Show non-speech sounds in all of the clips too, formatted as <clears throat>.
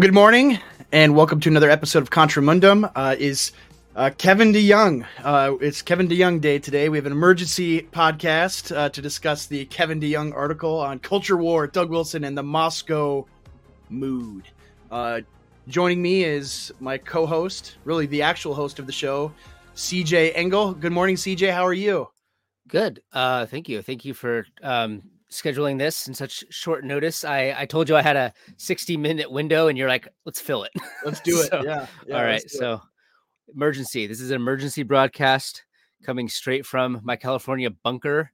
Well, good morning, and welcome to another episode of Contra Mundum. Uh, is uh, Kevin DeYoung? Uh, it's Kevin DeYoung Day today. We have an emergency podcast uh, to discuss the Kevin DeYoung article on culture war, Doug Wilson, and the Moscow mood. Uh, joining me is my co-host, really the actual host of the show, CJ Engel. Good morning, CJ. How are you? Good. Uh, thank you. Thank you for um, scheduling this in such short notice. I, I told you I had a 60 minute window and you're like, let's fill it. Let's <laughs> do it. So, yeah, yeah, all right. let's it. So, emergency. This is an emergency broadcast coming straight from my California bunker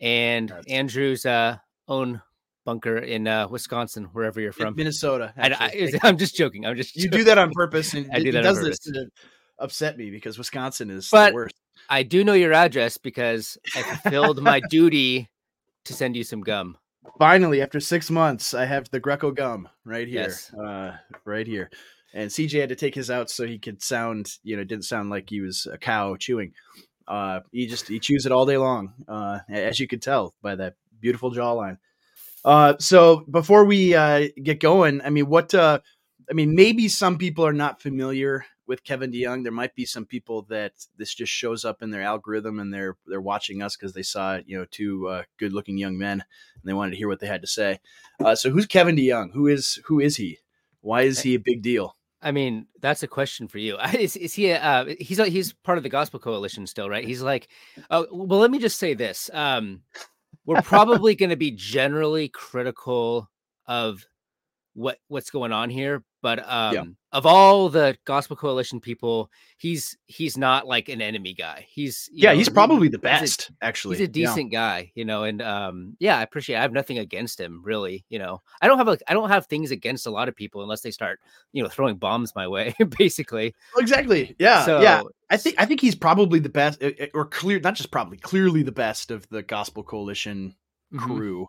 and. Andrew's uh, own bunker in uh, Wisconsin, wherever you're from. Minnesota. I, actually. <laughs> I, am just joking. I'm just you joking. do that on purpose, <laughs> and I do that does purpose. this to upset me because Wisconsin is But- the worst. I do know your address because I fulfilled my duty to send you some gum. Finally, after six months, I have the Greco gum right here, Yes. uh, right here. And CJ had to take his out so he could sound, you know, it didn't sound like he was a cow chewing. Uh, he just he chews it all day long, uh, as you could tell by that beautiful jawline. Uh, so before we uh, get going, I mean, what? Uh, I mean, maybe some people are not familiar with Kevin DeYoung. There might be some people that this just shows up in their algorithm and they're they're watching us because they saw you know two uh, good looking young men and they wanted to hear what they had to say. Uh, so who's Kevin DeYoung? Who is who is he? Why is he a big deal? I mean, that's a question for you. <laughs> Is, is he? a- Uh, he's a, he's part of the Gospel Coalition still, right? He's like, oh, well. Let me just say this: um, we're probably <laughs> going to be generally critical of what what's going on here, but um, of all the Gospel Coalition people, he's he's not like an enemy guy. He's Yeah, know, he's probably the he's a- best. actually, He's a Yeah. decent guy, you know, and um, yeah, I appreciate. It. I have nothing against him, really. You know, I don't have a, I don't have things against a lot of people unless they start, you know, throwing bombs my way, <laughs> basically. Exactly. Yeah. so yeah. I think I think he's probably the best, uh, uh, or clear, not just probably, clearly the best of the Gospel Coalition mhm. crew,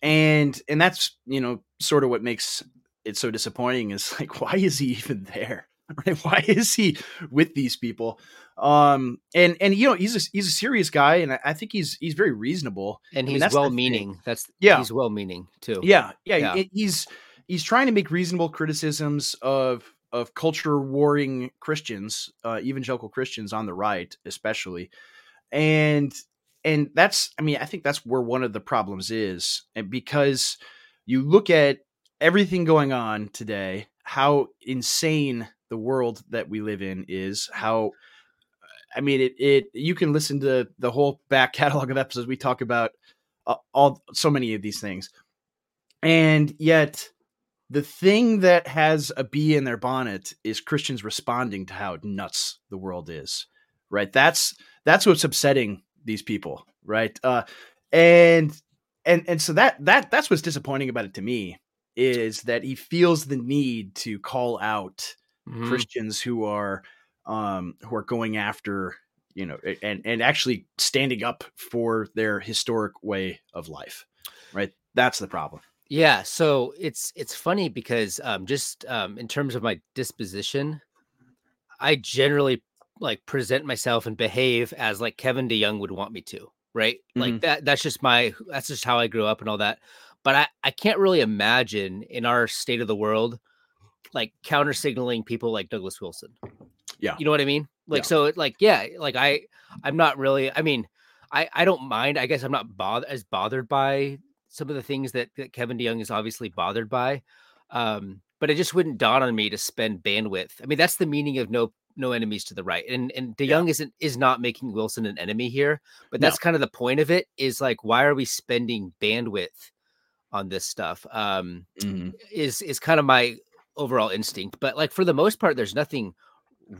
and and that's you know sort of what makes it so disappointing is <laughs> like why is he even there? <laughs> Right? Why is he with these people? Um, and and you know he's a he's a serious guy, and I, I think he's he's very reasonable. and I he's thing. well-meaning. That's Yeah. he's well-meaning too. Yeah, yeah, Yeah. he's he's trying to make reasonable criticisms of of culture warring Christians, uh, evangelical Christians on the right, especially, and and that's I mean I think that's where one of the problems is, and because you look at everything going on today, how insane the world that we live in is, how I mean it it you can listen to the whole back <laughs> catalog of episodes we talk about uh, all so many of these things and yet, the thing that has a bee in their bonnet is Christians responding to how nuts the world is. Right? That's that's what's upsetting these people, right? Uh and and and so that that that's what's disappointing about it to me is that he feels the need to call out Mhm. Christians who are um who are going after you know and and actually standing up for their historic way of life right that's the problem Yeah, so it's it's funny because um just um in terms of my disposition, I generally like present myself and behave as like Kevin DeYoung would want me to, right? Like Mhm. that that's just my that's just how I grew up and all that. But I I can't really imagine in our state of the world like counter signaling people like Douglas Wilson. Yeah. You know what I mean? Like Yeah. so it like yeah, like I I'm not really I mean, I I don't mind. I guess I'm not bothered as bothered by some of the things that, that Kevin DeYoung is obviously bothered by. Um, but it just wouldn't dawn on me to spend bandwidth. I mean, that's the meaning of no no enemies to the right. And and DeYoung isn't is not making Wilson an enemy here, but No. that's kind of the point of it, is like why are we spending bandwidth on this stuff? Um is is kind of my overall instinct. But like for the most part, there's nothing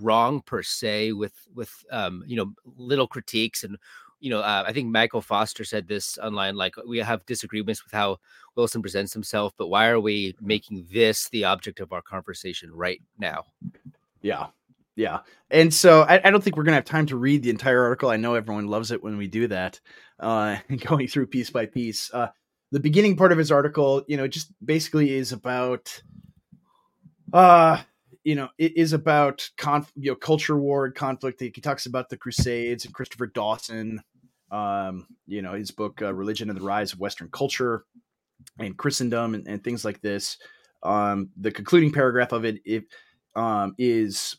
wrong per se with with um you know little critiques and you know uh, i think michael foster said this online like we have disagreements with how wilson presents himself but why are we making this the object of our conversation right now yeah yeah and so I, I don't think we're gonna have time to read the entire article i know everyone loves it when we do that uh <laughs> going through piece by piece uh the beginning part of his article you know just basically is about uh you know it is about conf- you know culture war and conflict he talks about the crusades and christopher dawson um you know his book uh, religion and the rise of western culture and christendom and, and things like this Um, the concluding paragraph of it, it um, is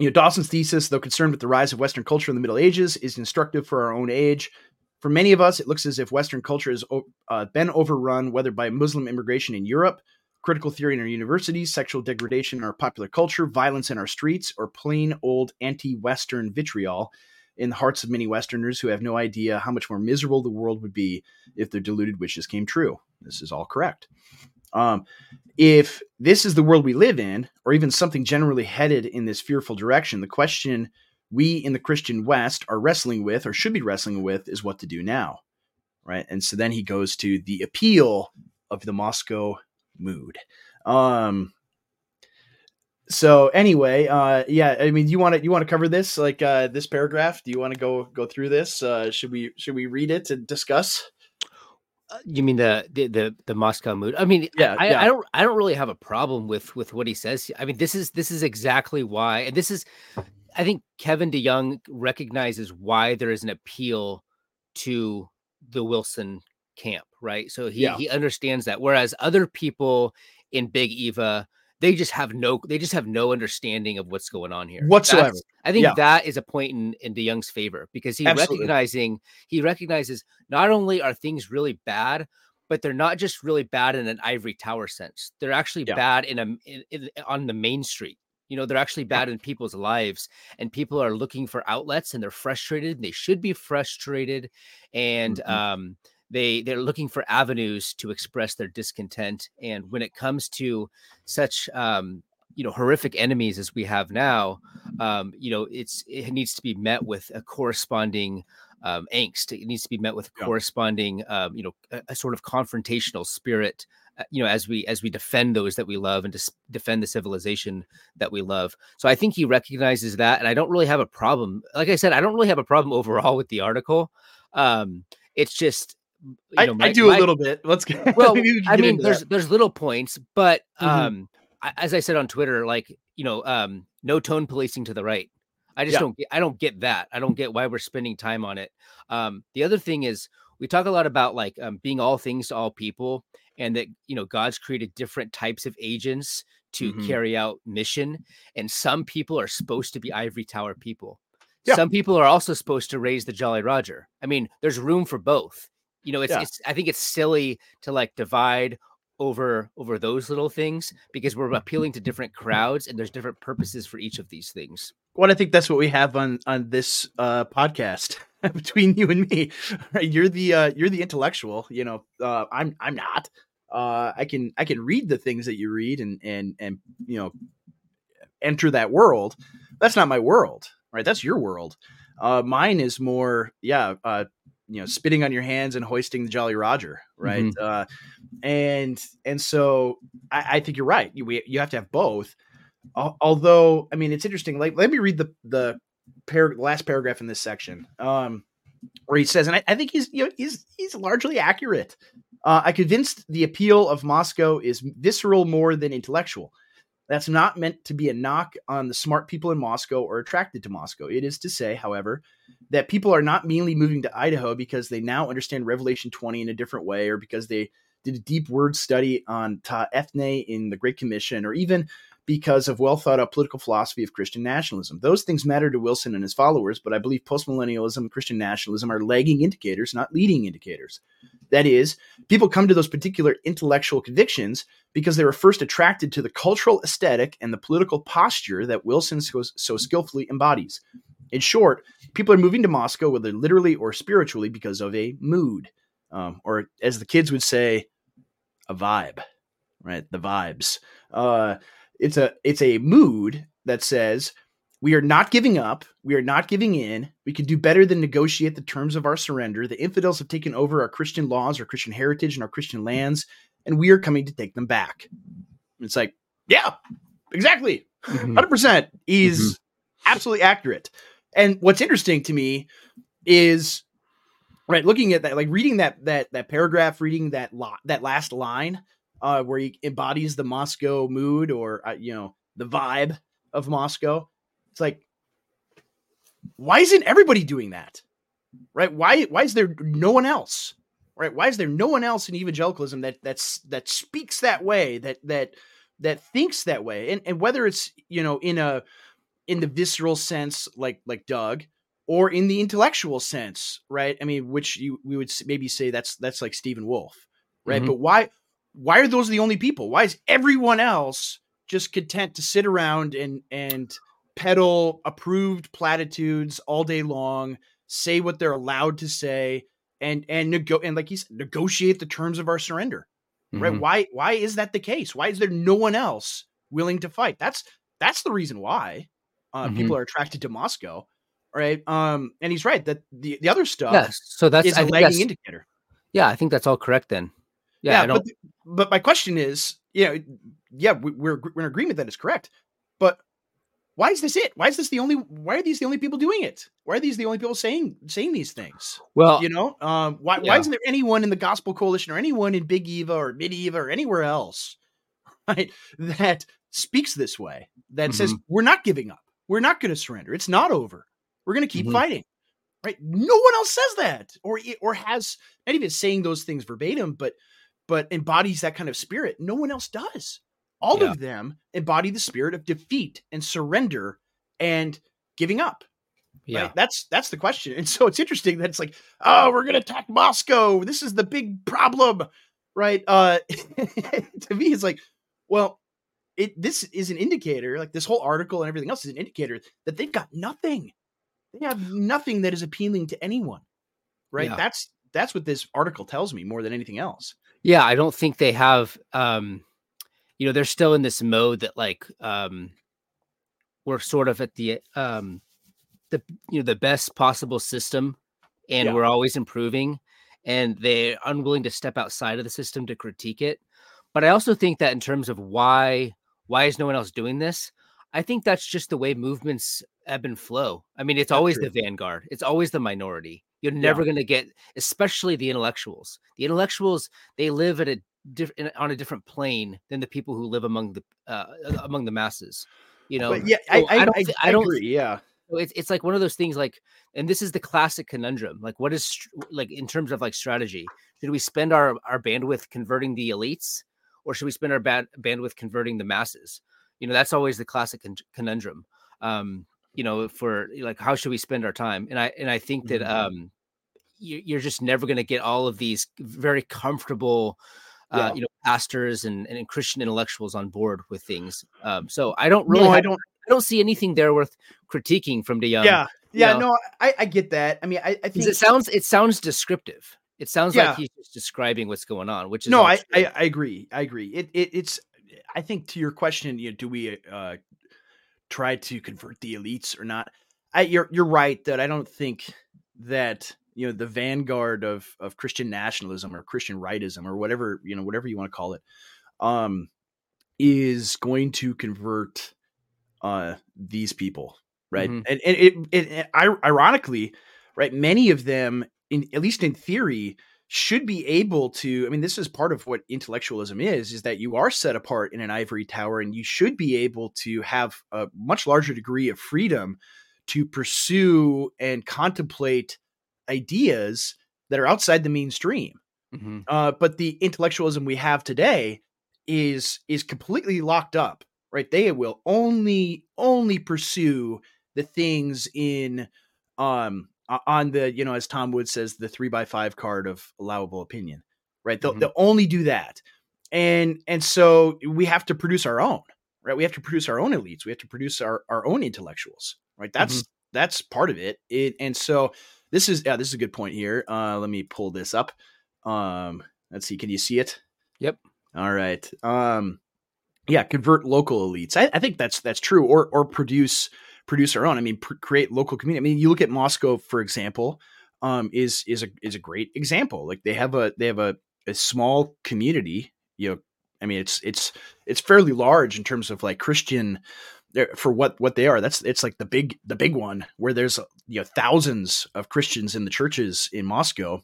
you know Dawson's thesis, though concerned with the rise of Western culture in the Middle Ages, is instructive for our own age. For many of us, it looks as if Western culture has uh, been overrun, whether by Muslim immigration in Europe, critical theory in our universities, sexual degradation in our popular culture, violence in our streets, or plain old anti Western vitriol in the hearts of many Westerners who have no idea how much more miserable the world would be if their deluded wishes came true. This is all correct. Um, if this is the world we live in, or even something generally headed in this fearful direction, the question we in the Christian West are wrestling with, or should be wrestling with, is what to do now. Right. And so then he goes to the appeal of the Moscow mood. Um, so anyway, uh, yeah, I mean, you want to you want to cover this like uh, this paragraph? Do you want to go go through this? Uh, should we should we read it and discuss? Uh, you mean the, the the the Moscow mood? I mean, yeah I, yeah I, don't I don't really have a problem with with what he says. I mean, this is this is exactly why, and this is, I think Kevin DeYoung recognizes why there is an appeal to the Wilson camp, right? So he yeah. he understands that. Whereas other people in Big Eva, they just have no they just have no understanding of what's going on here whatsoever. That's, I think yeah. that is a point in in DeYoung's favor because he Absolutely. recognizing he recognizes not only are things really bad, but they're not just really bad in an ivory tower sense. They're actually yeah. bad in a in, in, on the main street. You know, they're actually bad in people's lives, and people are looking for outlets, and they're frustrated. And they should be frustrated, and mm-hmm. um they they're looking for avenues to express their discontent and when it comes to such um, you know horrific enemies as we have now um, you know it's it needs to be met with a corresponding um, angst it needs to be met with a yeah. corresponding um, you know a, a, sort of confrontational spirit you know as we as we defend those that we love and to defend the civilization that we love so i think he recognizes that and i don't really have a problem like i said i don't really have a problem overall with the article um it's just I, know, my, I, do my, a little bit. Let's get <laughs> well. I mean, there's that. there's little points, but mm-hmm. um, I, as I said on Twitter, like you know, um, no tone policing to the right. I just yeah. don't. Get, I don't get that. I don't get why we're spending time on it. Um, the other thing is we talk a lot about like um, being all things to all people, and that you know God's created different types of agents to mm-hmm. carry out mission, and some people are supposed to be ivory tower people. Yeah. Some people are also supposed to raise the Jolly Roger. I mean, there's room for both you know it's, yeah. it's i think it's silly to like divide over over those little things because we're appealing to different crowds and there's different purposes for each of these things well i think that's what we have on on this uh podcast <laughs> between you and me you're the uh you're the intellectual you know uh i'm i'm not uh i can i can read the things that you read and and and you know enter that world that's not my world right that's your world uh mine is more yeah uh you know spitting on your hands and hoisting the Jolly Roger, right? Mm-hmm. Uh, and and so I, I, think you're right. You you have to have both. Although I mean, it's interesting. Like, let me read the the par- last paragraph in this section, um, where he says, and I, I think he's you know he's he's largely accurate. Uh, I convinced the appeal of Moscow is visceral more than intellectual. That's not meant to be a knock on the smart people in Moscow or attracted to Moscow. It is to say, however, that people are not mainly moving to Idaho because they now understand Revelation 20 in a different way or because they did a deep word study on Ta Ethne in the Great Commission or even because of well thought out political philosophy of Christian nationalism. Those things matter to Wilson and his followers, but I believe postmillennialism and Christian nationalism are lagging indicators, not leading indicators. That is, people come to those particular intellectual convictions because they were first attracted to the cultural aesthetic and the political posture that Wilson so, so skillfully embodies. In short, people are moving to Moscow, whether literally or spiritually, because of a mood, um, or as the kids would say, a vibe, right? The vibes. Uh, it's a it's a mood that says we are not giving up. We are not giving in. We can do better than negotiate the terms of our surrender. The infidels have taken over our Christian laws, our Christian heritage, and our Christian lands, and we are coming to take them back. It's like, yeah, exactly. 100%. Mm-hmm. Mm-hmm. absolutely accurate. And what's interesting to me is right looking at that like reading that that that paragraph reading that lot that last line uh where he embodies the Moscow mood or uh, you know the vibe of Moscow it's like, why isn't everybody doing that? Right? Why why is there no one else? right? Why is there no one else in evangelicalism that that's that speaks that way, that that that thinks that way? And and whether it's you know in a in the visceral sense, like like Doug, or in the intellectual sense, right? I mean, which you we would maybe say that's that's like Stephen Wolfe, right? Mm-hmm. But why why are those the only people? Why is everyone else just content to sit around and and peddle approved platitudes all day long, say what they're allowed to say, and and nego- and like he's negotiate the terms of our surrender. Mm-hmm. Right? Why why is that the case? Why is there no one else willing to fight? That's that's the reason why uh, mm-hmm. people are attracted to Moscow. Right. Um, and he's right that the, the other stuff yes. so that's is a lagging indicator. Yeah, I think that's all correct then. Yeah, yeah but, but my question is, you know, yeah, we're we're in agreement that it's correct, but why is this it? Why is this the only? Why are these the only people doing it? Why are these the only people saying saying these things? Well, you know, um, why yeah. why isn't there anyone in the Gospel Coalition or anyone in Big Eva or Mid Eva or anywhere else, <laughs> right, that speaks this way that mm-hmm. says we're not giving up, we're not going to surrender, it's not over, we're going to keep mm-hmm. fighting, right? No one else says that, or or has not even saying those things verbatim, but but embodies that kind of spirit. No one else does all yeah. of them embody the spirit of defeat and surrender and giving up. Yeah. Right? That's that's the question. And so it's interesting that it's like, oh, we're gonna attack Moscow. This is the big problem. Right. Uh <laughs> to me, it's like, well, it this is an indicator, like this whole article and everything else is an indicator that they've got nothing. They have nothing that is appealing to anyone. Right. Yeah. That's that's what this article tells me more than anything else. Yeah, I don't think they have um you know they're still in this mode that like um we're sort of at the um the you know the best possible system and yeah. we're always improving and they're unwilling to step outside of the system to critique it but i also think that in terms of why why is no one else doing this i think that's just the way movements ebb and flow i mean it's that's always true. the vanguard it's always the minority you're never yeah. going to get especially the intellectuals the intellectuals they live at a diff- on a different plane than the people who live among the uh, among the masses. You know, but yeah, so I, I, I, don't, th- I, don't agree. Yeah, it's it's like one of those things. Like, and this is the classic conundrum. Like, what is like in terms of like strategy? Should we spend our our bandwidth converting the elites, or should we spend our bad bandwidth converting the masses? You know, that's always the classic con- conundrum. Um, you know, for like, how should we spend our time? And I and I think that mm-hmm. um, you, are just never going to get all of these very comfortable uh, yeah. you know, pastors and, and Christian intellectuals on board with things. Um, so I don't really, no, have, I don't, I don't see anything there worth critiquing from DeYoung. Yeah, yeah, you know? no, I, I get that. I mean, I, I think it sounds, it sounds descriptive. It sounds yeah. like he's just describing what's going on, which is no, I, I, I, agree. I agree. It, it, it's, I think to your question, you know, do we uh, try to convert the elites or not? I, you're, you're right that I don't think that you know the vanguard of of Christian nationalism or Christian rightism or whatever you know whatever you want to call it um is going to convert uh these people right mm-hmm. and, and it, it, it, ironically right many of them in at least in theory should be able to i mean this is part of what intellectualism is is that you are set apart in an ivory tower and you should be able to have a much larger degree of freedom to pursue and contemplate ideas that are outside the mainstream. Mm-hmm. Uh, but the intellectualism we have today is is completely locked up, right? They will only only pursue the things in um on the you know as Tom Woods says the three by five card of allowable opinion, right? They'll, mm-hmm. they'll only do that, and and so we have to produce our own, right? We have to produce our own elites. We have to produce our our own intellectuals, right? That's mm-hmm. that's part of it. It and so this is yeah, this is a good point here. Uh, let me pull this up. Um, let's see. Can you see it? Yep. All right. Um, yeah, convert local elites. I, I think that's that's true. Or or produce produce our own. I mean, pr- create local community. I mean, you look at Moscow, for example, um, is is a is a great example. Like they have a they have a, a small community. You know, I mean, it's it's it's fairly large in terms of like Christian for what what they are that's it's like the big the big one where there's you know thousands of christians in the churches in moscow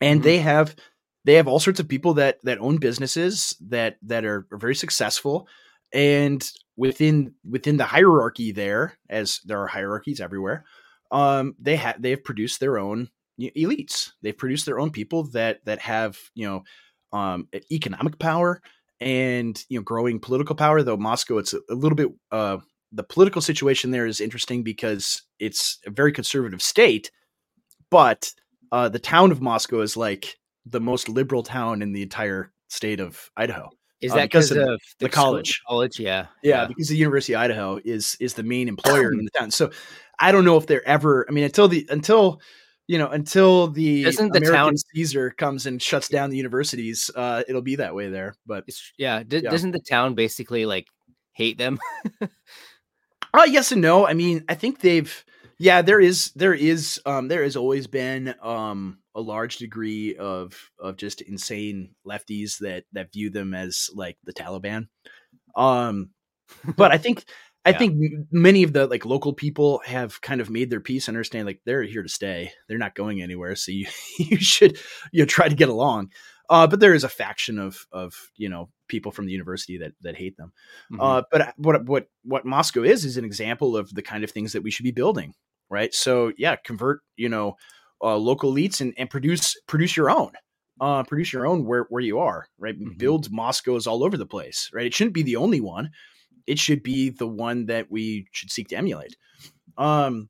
and mm-hmm. they have they have all sorts of people that that own businesses that that are, are very successful and within within the hierarchy there as there are hierarchies everywhere um they have they have produced their own elites. They've produced their own people that that have you know um, economic power and you know growing political power. Though Moscow, it's a, a little bit uh, the political situation there is interesting because it's a very conservative state, but uh, the town of Moscow is like the most liberal town in the entire state of Idaho. Is uh, that because of, of the, college? College, yeah. yeah, yeah, because the University of Idaho is is the main employer in the town. So I don't know if they're ever. I mean, until the until you know until the Doesn't the American town Caesar comes and shuts down the universities, uh, it'll be that way there. But yeah, d- yeah, doesn't the town basically like hate them? uh yes and no. I mean, I think they've yeah, there is there is um there has always been um a large degree of of just insane lefties that that view them as like the Taliban. Um but I <laughs> think I yeah. think many of the like local people have kind of made their peace, and understand like they're here to stay. They're not going anywhere. So you <laughs> you should you know try to get along. Uh, but there is a faction of of you know people from the university that that hate them. Mm-hmm. Uh, but what what what Moscow is is an example of the kind of things that we should be building, right? So yeah, convert you know uh, local elites and, and produce produce your own. Uh, produce your own where where you are, right? Mm-hmm. Build Moscows all over the place, right? It shouldn't be the only one it should be the one that we should seek to emulate. Um,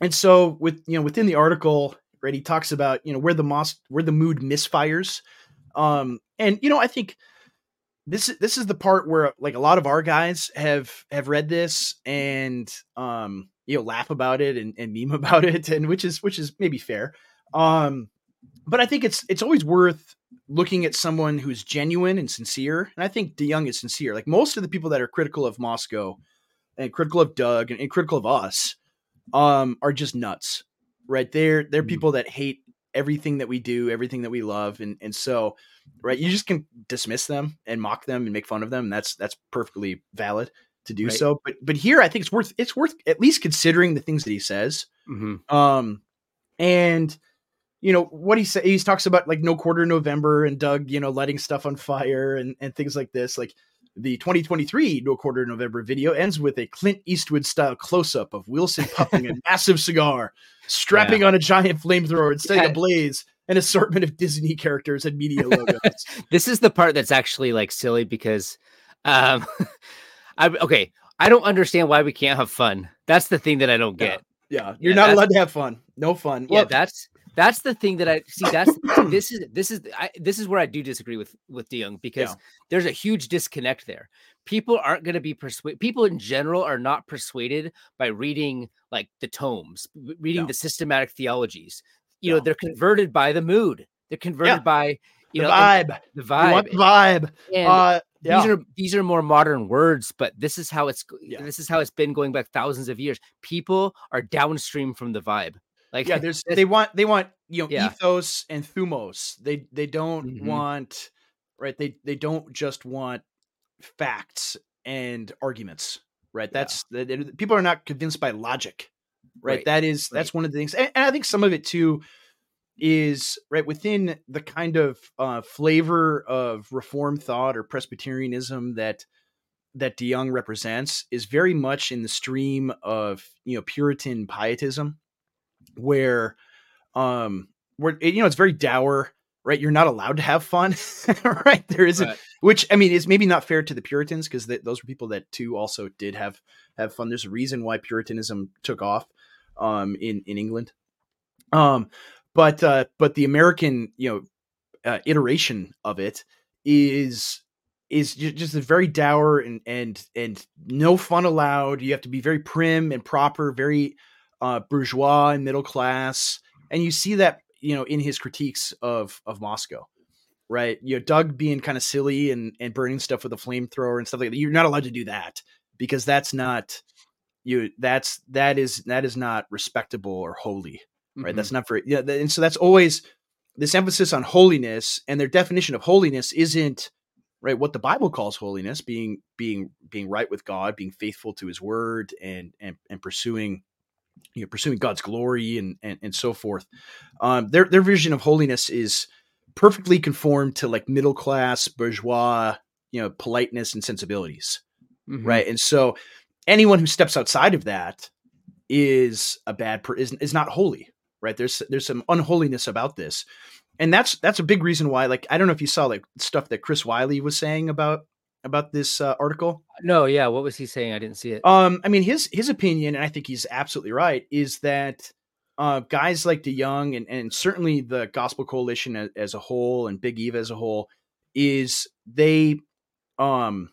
and so with you know within the article, right, he talks about you know where the mos where the mood misfires, um, and you know I think this this is the part where like a lot of our guys have have read this and um you know laugh about it and, and meme <laughs> about it and which is which is maybe fair um but i think it's it's always worth looking at someone who's genuine and sincere, and I think DeYoung is sincere. Like most of the people that are critical of Moscow and critical of Doug and, and critical of us um, are just nuts, right? They're they're mm-hmm. people that hate everything that we do, everything that we love, and and so right, you just can dismiss them and mock them and make fun of them. And that's that's perfectly valid to do right. so. But but here, I think it's worth it's worth at least considering the things that he says. Mm-hmm. Um, and you know what he says he talks about like no quarter november and doug you know lighting stuff on fire and, and things like this like the 2023 no quarter november video ends with a clint eastwood style close-up of wilson puffing a <laughs> massive cigar strapping yeah. on a giant flamethrower and setting yeah. ablaze an assortment of disney characters and media logos <laughs> this is the part that's actually like silly because um <laughs> i okay i don't understand why we can't have fun that's the thing that i don't get yeah, yeah. you're not allowed to have fun no fun well, yeah that's that's the thing that I see. That's <coughs> this is this is I, this is where I do disagree with with DeYoung because yeah. there's a huge disconnect there. People aren't going to be persuaded. People in general are not persuaded by reading like the tomes, reading the systematic theologies. You know, they're converted by the mood. They're converted yeah. by you the know vibe. The vibe. vibe. And uh, yeah. these are these are more modern words, but this is how it's this is how it's been going back thousands of years. People are downstream from the vibe. Like yeah, <laughs> there's they want they want you know yeah. ethos and thumos. They they don't mm-hmm. want right. They they don't just want facts and arguments. Right. That's yeah. people are not convinced by logic. Right. right. That is right. that's one of the things, and, and I think some of it too is right within the kind of uh, flavor of reform thought or Presbyterianism that that DeYoung represents is very much in the stream of you know Puritan pietism, where um where you know it's very dour right? You're not allowed to have fun <laughs> right? There isn't right. which i mean is maybe not fair to the puritans because those were people that too also did have have fun. There's a reason why puritanism took off um in in england. Um but uh but the american you know uh, iteration of it is is just very dour and and and no fun allowed you have to be very prim and proper very uh, bourgeois and middle class, and you see that you know in his critiques of of Moscow, right? You know, Doug being kind of silly and and burning stuff with a flamethrower and stuff like that. You're not allowed to do that because that's not you. That's that is that is not respectable or holy, right? Mm-hmm. That's not for yeah. And so that's always this emphasis on holiness, and their definition of holiness isn't right what the bible calls holiness being being being right with god being faithful to his word and and, and pursuing you know, pursuing God's glory and and, and so forth. Um, their their vision of holiness is perfectly conformed to like middle class bourgeois, you know, politeness and sensibilities, mm-hmm. right? And so anyone who steps outside of that is a bad per- is is not holy, right? There's there's some unholiness about this, and that's that's a big reason why. Like I don't know if you saw like stuff that Chris Wiley was saying about about this uh, article. No, yeah, what was he saying? I didn't see it. Um, I mean his his opinion, and I think he's absolutely right, is that uh, guys like DeYoung and and certainly the Gospel Coalition as, as a whole and Big Eva as a whole is they um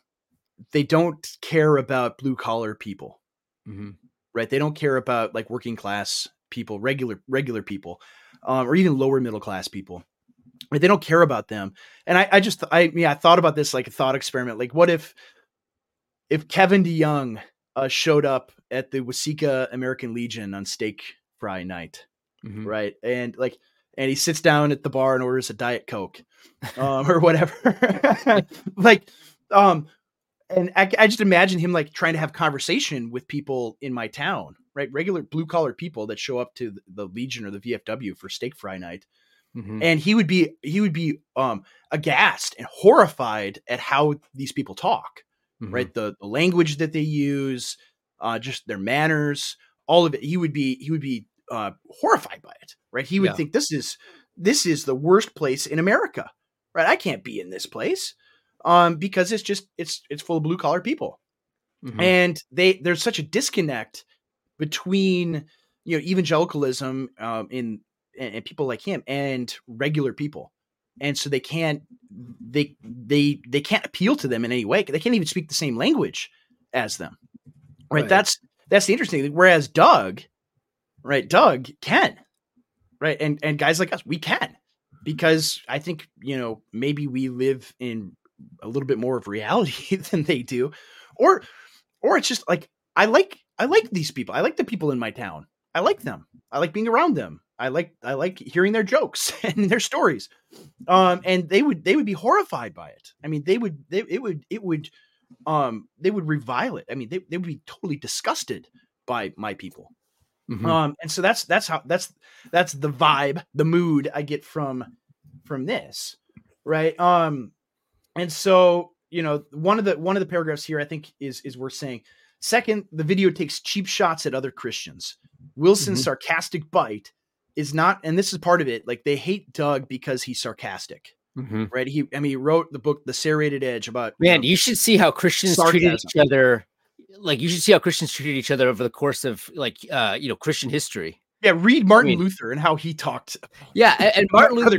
they don't care about blue collar people mm-hmm. right they don't care about like working class people regular regular people um, or even lower middle class people they don't care about them and i i just i yeah i thought about this like a thought experiment like what if if kevin deyoung uh, showed up at the Waseca American Legion on steak fry night, mm-hmm. right? And like, and he sits down at the bar and orders a diet coke, um, or whatever. <laughs> like, um, and I, I, just imagine him like trying to have conversation with people in my town, right? Regular blue collar people that show up to the Legion or the VFW for steak fry night. Mm-hmm. And he would be he would be um aghast and horrified at how these people talk, mm-hmm. right? The, the language that they use, uh, just their manners, all of it. He would be he would be uh, horrified by it, right? He would yeah. think this is this is the worst place in America, right? I can't be in this place um, because it's just it's it's full of blue collar people, mm-hmm. and they there's such a disconnect between you know evangelicalism um, in and, and people like him and regular people, and so they can't they they they can't appeal to them in any way. They can't even speak the same language as them, right? right. That's that's the interesting thing. Whereas Doug, right? Doug can, right? And and guys like us, we can because I think you know maybe we live in a little bit more of reality <laughs> than they do, or or it's just like I like I like these people. I like the people in my town. I like them. I like being around them. I like I like hearing their jokes <laughs> and their stories. Um, and they would they would be horrified by it. I mean, they would they it would it would um they would revile it. I mean, they they would be totally disgusted by my people. Mm-hmm. Um, and so that's that's how that's that's the vibe, the mood I get from from this, right? Um, and so you know one of the one of the paragraphs here I think is is worth saying. Second, the video takes cheap shots at other Christians. Wilson's mm-hmm. sarcastic bite is not, and this is part of it. Like they hate Doug because he's sarcastic. Mm-hmm. Right. He, I mean, he wrote the book, The Serrated Edge, about man. You, know, you should see how Christians sarcasm. treated each other like you should see how Christians treated each other over the course of like uh you know Christian history. Yeah, read Martin I mean, Luther and how he talked. Yeah, and, and <laughs> Martin Luther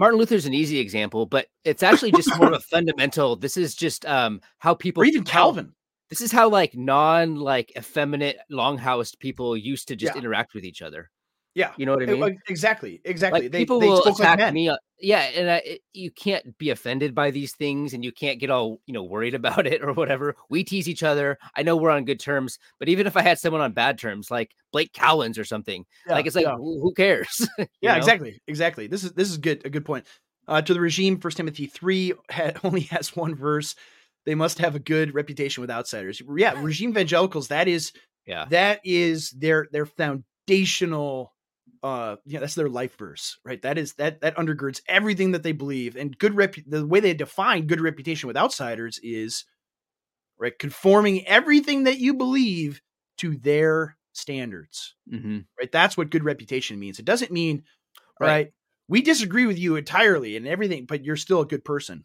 Martin Luther's an easy example, but it's actually just more of a <laughs> fundamental. This is just um how people or even Calvin. This is how like non like effeminate longhoused people used to just yeah. interact with each other. Yeah, you know what I mean. Exactly, exactly. Like, they, people they will attack like me. Yeah, and I, you can't be offended by these things, and you can't get all you know worried <laughs> about it or whatever. We tease each other. I know we're on good terms, but even if I had someone on bad terms, like Blake Cowens or something, yeah, like it's like yeah. who, cares? <laughs> yeah, know? exactly, exactly. This is this is good. A good point. Uh, to the regime, First Timothy three <laughs> ha- only has one verse. They must have a good reputation with outsiders. Yeah, regime evangelicals. That is, yeah, that is their their foundational uh yeah that's their life verse right? That is that that undergirds everything that they believe and good rep the way they define good reputation with outsiders is right conforming everything that you believe to their standards mm-hmm. right? That's what good reputation means. It doesn't mean right, right we disagree with you entirely and everything but you're still a good person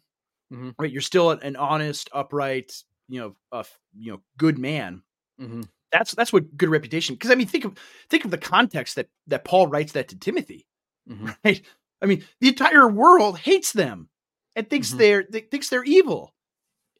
mm-hmm. right? You're still an honest upright you know a you know good man. Mm-hmm that's that's what good reputation. Because I mean, think of think of the context that that Paul writes that to Timothy, mm-hmm. <laughs> right? I mean, the entire world hates them and thinks mm-hmm. they're they, thinks they're evil.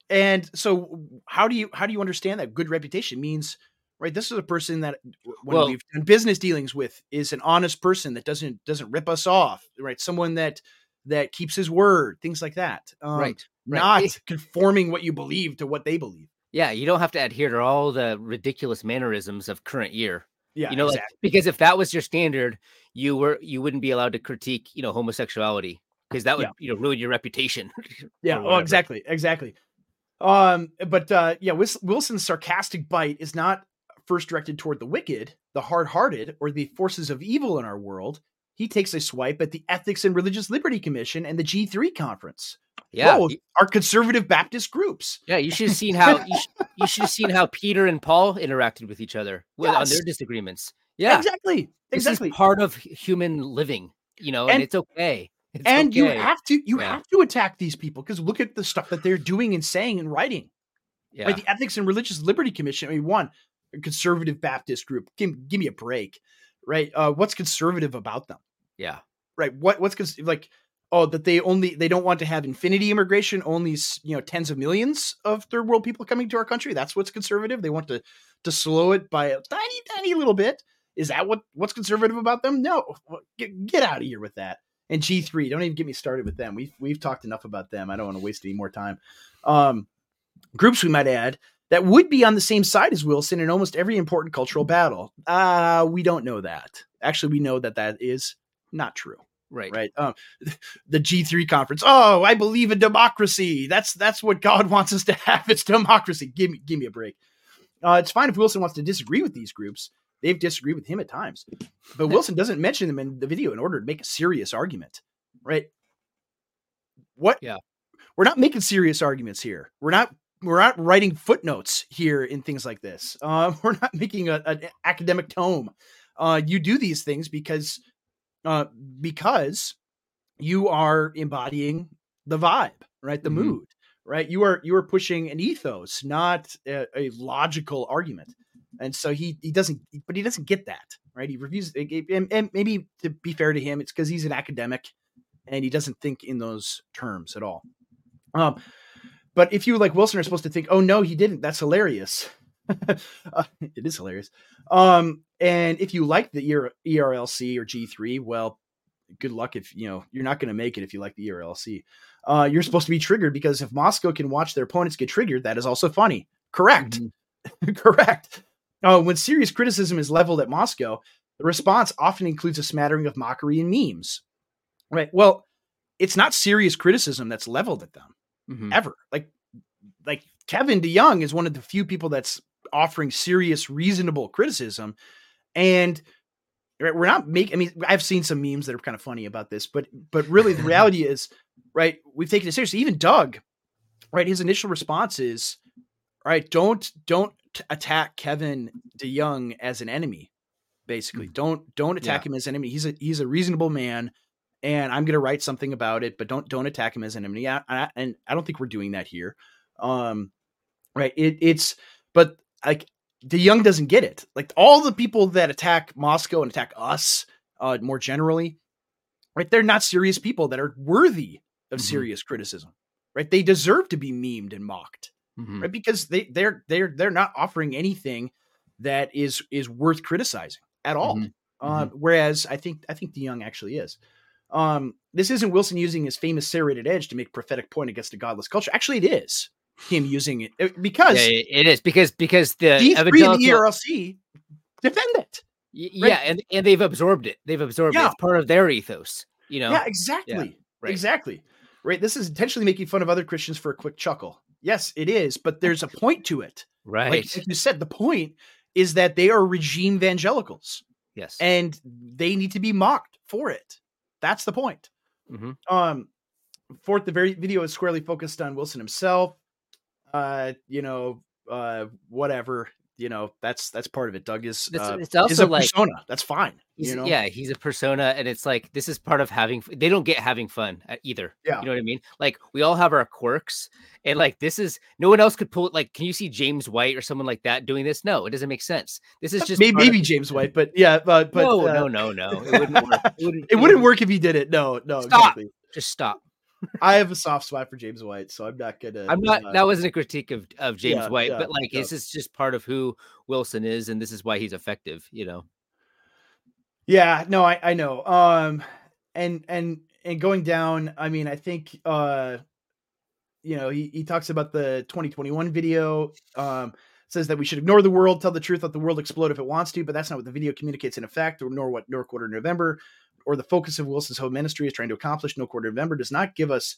And so, how do you how do you understand that good reputation means? Right, this is a person that when well, we've done business dealings with is an honest person that doesn't doesn't rip us off. Right, someone that that keeps his word, things like that. Um, right, right, not conforming what you believe to what they believe. Yeah, you don't have to adhere to all the ridiculous mannerisms of current year. Yeah, you know, exactly. like, because if that was your standard, you were you wouldn't be allowed to critique, you know, homosexuality because that would yeah. you know ruin your reputation. <laughs> yeah, oh, exactly, exactly. Um, but uh, yeah, Wilson's sarcastic bite is not first directed toward the wicked, the hard-hearted, or the forces of evil in our world. He takes a swipe at the Ethics and Religious Liberty Commission and the G3 conference. Yeah, Both are conservative Baptist groups. Yeah, you should have seen how you, should, you should have seen how Peter and Paul interacted with each other yes. on their disagreements. Yeah, exactly. Exactly. part of human living, you know, and, and it's okay. It's and okay. you have to you Yeah. have to attack these people because look at the stuff that they're doing and saying and writing. yeah. Right? The Ethics and Religious Liberty Commission. I mean, one conservative Baptist group. Give, give me a break, right? Uh, what's conservative about them? Yeah. Right? What what's cons- like? Oh, that they only they don't want to have infinity immigration. Only you know tens of millions of third world people coming to our country. That's what's conservative. They want to to slow it by a tiny tiny little bit. Is that what what's conservative about them? No, get, get out of here with that. And G three, don't even get me started with them. We've we've talked enough about them. I don't want to waste any more time. Um, groups we might add that would be on the same side as Wilson in almost every important cultural battle. Uh, we don't know that. Actually, we know that that is not true. Right. Right. Um, <laughs> the G3 conference. Oh, I believe in democracy. That's that's what God <laughs> wants us to have. It's democracy. Give me give me a break. Uh, it's fine if Wilson wants to disagree with these groups. They've disagreed with him at times, but Wilson doesn't mention them in the video in order to make a serious argument. Right. What? Yeah. We're not making serious arguments here. We're not we're not writing footnotes here in things like this. Uh, <laughs> we're not making a, an academic tome. Uh, you do these things because uh, because you are embodying the vibe, right? The Mhm. mood, right? You are you are pushing an ethos, not a, a logical argument. And so he he doesn't, but he doesn't get that, right? He refuses, and, and maybe to be fair to him, it's because he's an academic and he doesn't think in those terms at all. Um, but if you like Wilson are supposed to think, oh no, he didn't. That's hilarious. <laughs> uh, it is hilarious. Um, and if you like the ER, ERLC or G3, well, good luck if you know you're not going to make it if you like the ERLC. Uh, you're supposed to be triggered because if Moscow can watch their opponents get triggered, that is also funny. Correct. Mhm. <laughs> Correct. Uh, when serious criticism is leveled at Moscow, the response often includes a smattering of mockery and memes. Right. Well, it's not serious criticism that's leveled at them Mhm. ever. Like, like Kevin DeYoung is one of the few people that's offering serious, reasonable criticism, and right, we're not making. I mean, I've seen some memes that are kind of funny about this, but but really the <laughs> reality is, right? We've taken it seriously. Even Doug, right? His initial response is, right? Don't don't attack Kevin DeYoung as an enemy. Basically, don't don't attack him as an enemy. He's a he's a reasonable man and I'm going to write something about it, but don't don't attack him as an enemy. Yeah, I, and I don't think we're doing that here. Um, right? It, it's but like DeYoung doesn't get it. Like all the people that attack Moscow and attack us, uh, more generally, right? They're not serious people that are worthy of Mhm. serious criticism. Right? They deserve to be memed and mocked Mhm. right? Because they they're they're they're not offering anything that is is worth criticizing at all. Mhm. Uh, whereas I think I think DeYoung actually is. Um, this isn't Wilson using his famous serrated edge to make prophetic point against a godless culture. Actually, it is him using it uh, because Yeah, it- is because because the G three and the evangelical- ERLC defend it. Y- Right. Yeah, and and they've absorbed it. They've absorbed Yeah. it. It's part of their ethos. You know. Yeah, exactly. right. Exactly. Right. This is intentionally making fun of other Christians for a quick chuckle. Yes, it is, but there's a point to it. Right. Like, like you said, the point is that they are regime evangelicals. yes. and they need to be mocked for it. That's the point. Mhm. Um, fourth, the very video is squarely focused on Wilson himself. Uh, you know, uh, whatever. You know, that's that's part of it. Doug is It's- uh, it's is also a like- persona. That's fine. You know, Yeah, he's a persona, and it's like this is part of having. They don't get having fun uh, either. Yeah. you know what I mean. Like we all have our quirks, and like this is no one else could pull it. Like, can you see James White or someone like that doing this? No, it doesn't make sense. This is just maybe, of- maybe James White, but yeah, but but no, uh, no, no, no. It wouldn't work. It <laughs> wouldn't, it wouldn't work if he did it. No, no, Stop. exactly. Just stop. I have a soft spot for James White, so I'm not gonna. I'm not. uh, that wasn't a critique of of James yeah, White, yeah, but like no. this is just part of who Wilson is, and this is why he's effective. You know. Yeah, no, I I know. Um and and and going down, I mean, I think uh you know, he he talks about the 2021 video um says that we should ignore the world, tell the truth, let the world explode if it wants to, but that's not what the video communicates in effect, or nor what No Quarter November or the focus of Wilson's home ministry is trying to accomplish. No Quarter November does not give us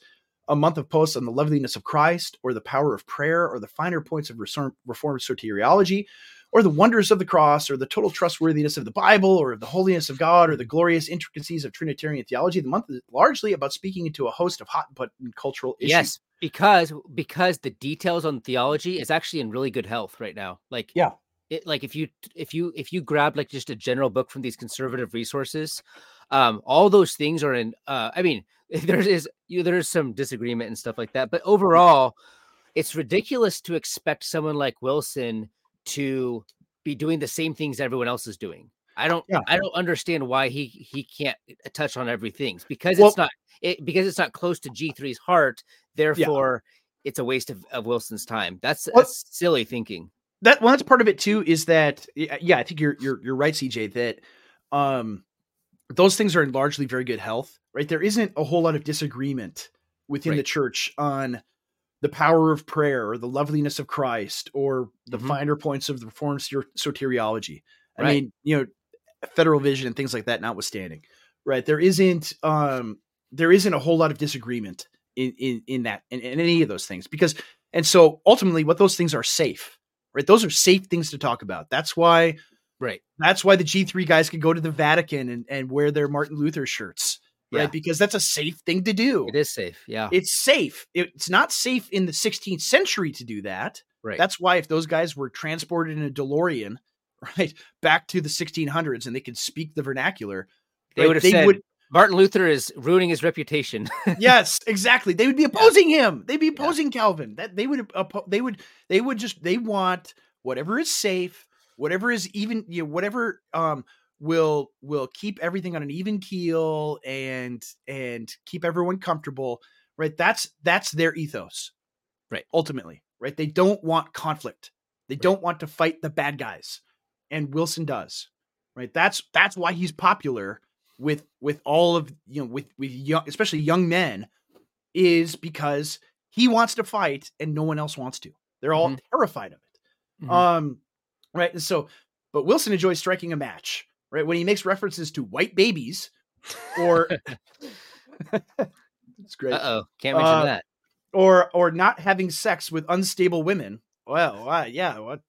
a month of posts on the loveliness of Christ or the power of prayer or the finer points of Reformed Reformed soteriology or the wonders of the cross, or the total trustworthiness of the Bible, or the holiness of God, or the glorious intricacies of Trinitarian theology. The month is largely about speaking into a host of hot button cultural issues. Yes, because because the details on theology is actually in really good health right now. Like Yeah. it like if you if you if you grab like just a general book from these conservative resources, um, all those things are in. Uh, I mean, <laughs> there is you there's some disagreement and stuff like that, but overall, it's ridiculous to expect someone like Wilson to be doing the same things everyone else is doing. I don't yeah. I don't understand why he he can't uh, touch on everything because well, it's not it because it's not close to G3's heart, therefore yeah. it's a waste of, of Wilson's time. That's, well, that's silly thinking. That well, that's part of it too, is that yeah, I think you're you're you're right, CJ, that um those things are in largely very good health, right? There isn't a whole lot of disagreement within right. the church on the power of prayer or the loveliness of Christ or the mm-hmm. finer points of the Reformed soteriology. I right. mean, you know, federal vision and things like that notwithstanding, right? There isn't um there isn't a whole lot of disagreement in in in that in, in any of those things because and so ultimately what those things are safe, right? Those are safe things to talk about. That's why right. That's why the G3 guys could go to the Vatican and, and wear their Martin Luther shirts right? Yeah. Because that's a safe thing to do. It is safe. Yeah. It's safe. It's not safe in the 16th century to do that. Right. That's why if those guys were transported in a DeLorean, <laughs> right, back to the 1600s and they could speak the vernacular, they right, would have they said, would, Martin Luther is ruining his reputation. <laughs> yes, exactly. They would be opposing yeah. him. They'd be opposing yeah. Calvin. That they would uh, they would they would just they want whatever is safe, whatever is even you know whatever um will will keep everything on an even keel and and keep everyone comfortable right? That's that's their ethos right. ultimately right? They don't want conflict. They right. don't want to fight the bad guys and wilson does right? That's that's why he's popular with with all of you know with with young especially young men is because he wants to fight and no one else wants to. They're all mm-hmm. terrified of it. Mm-hmm. um right and so but wilson enjoys striking a match right? When he makes references to white babies or <laughs> it's great. Uh oh, can't mention uh, that. Or or not having sex with unstable women. Well, uh, yeah, what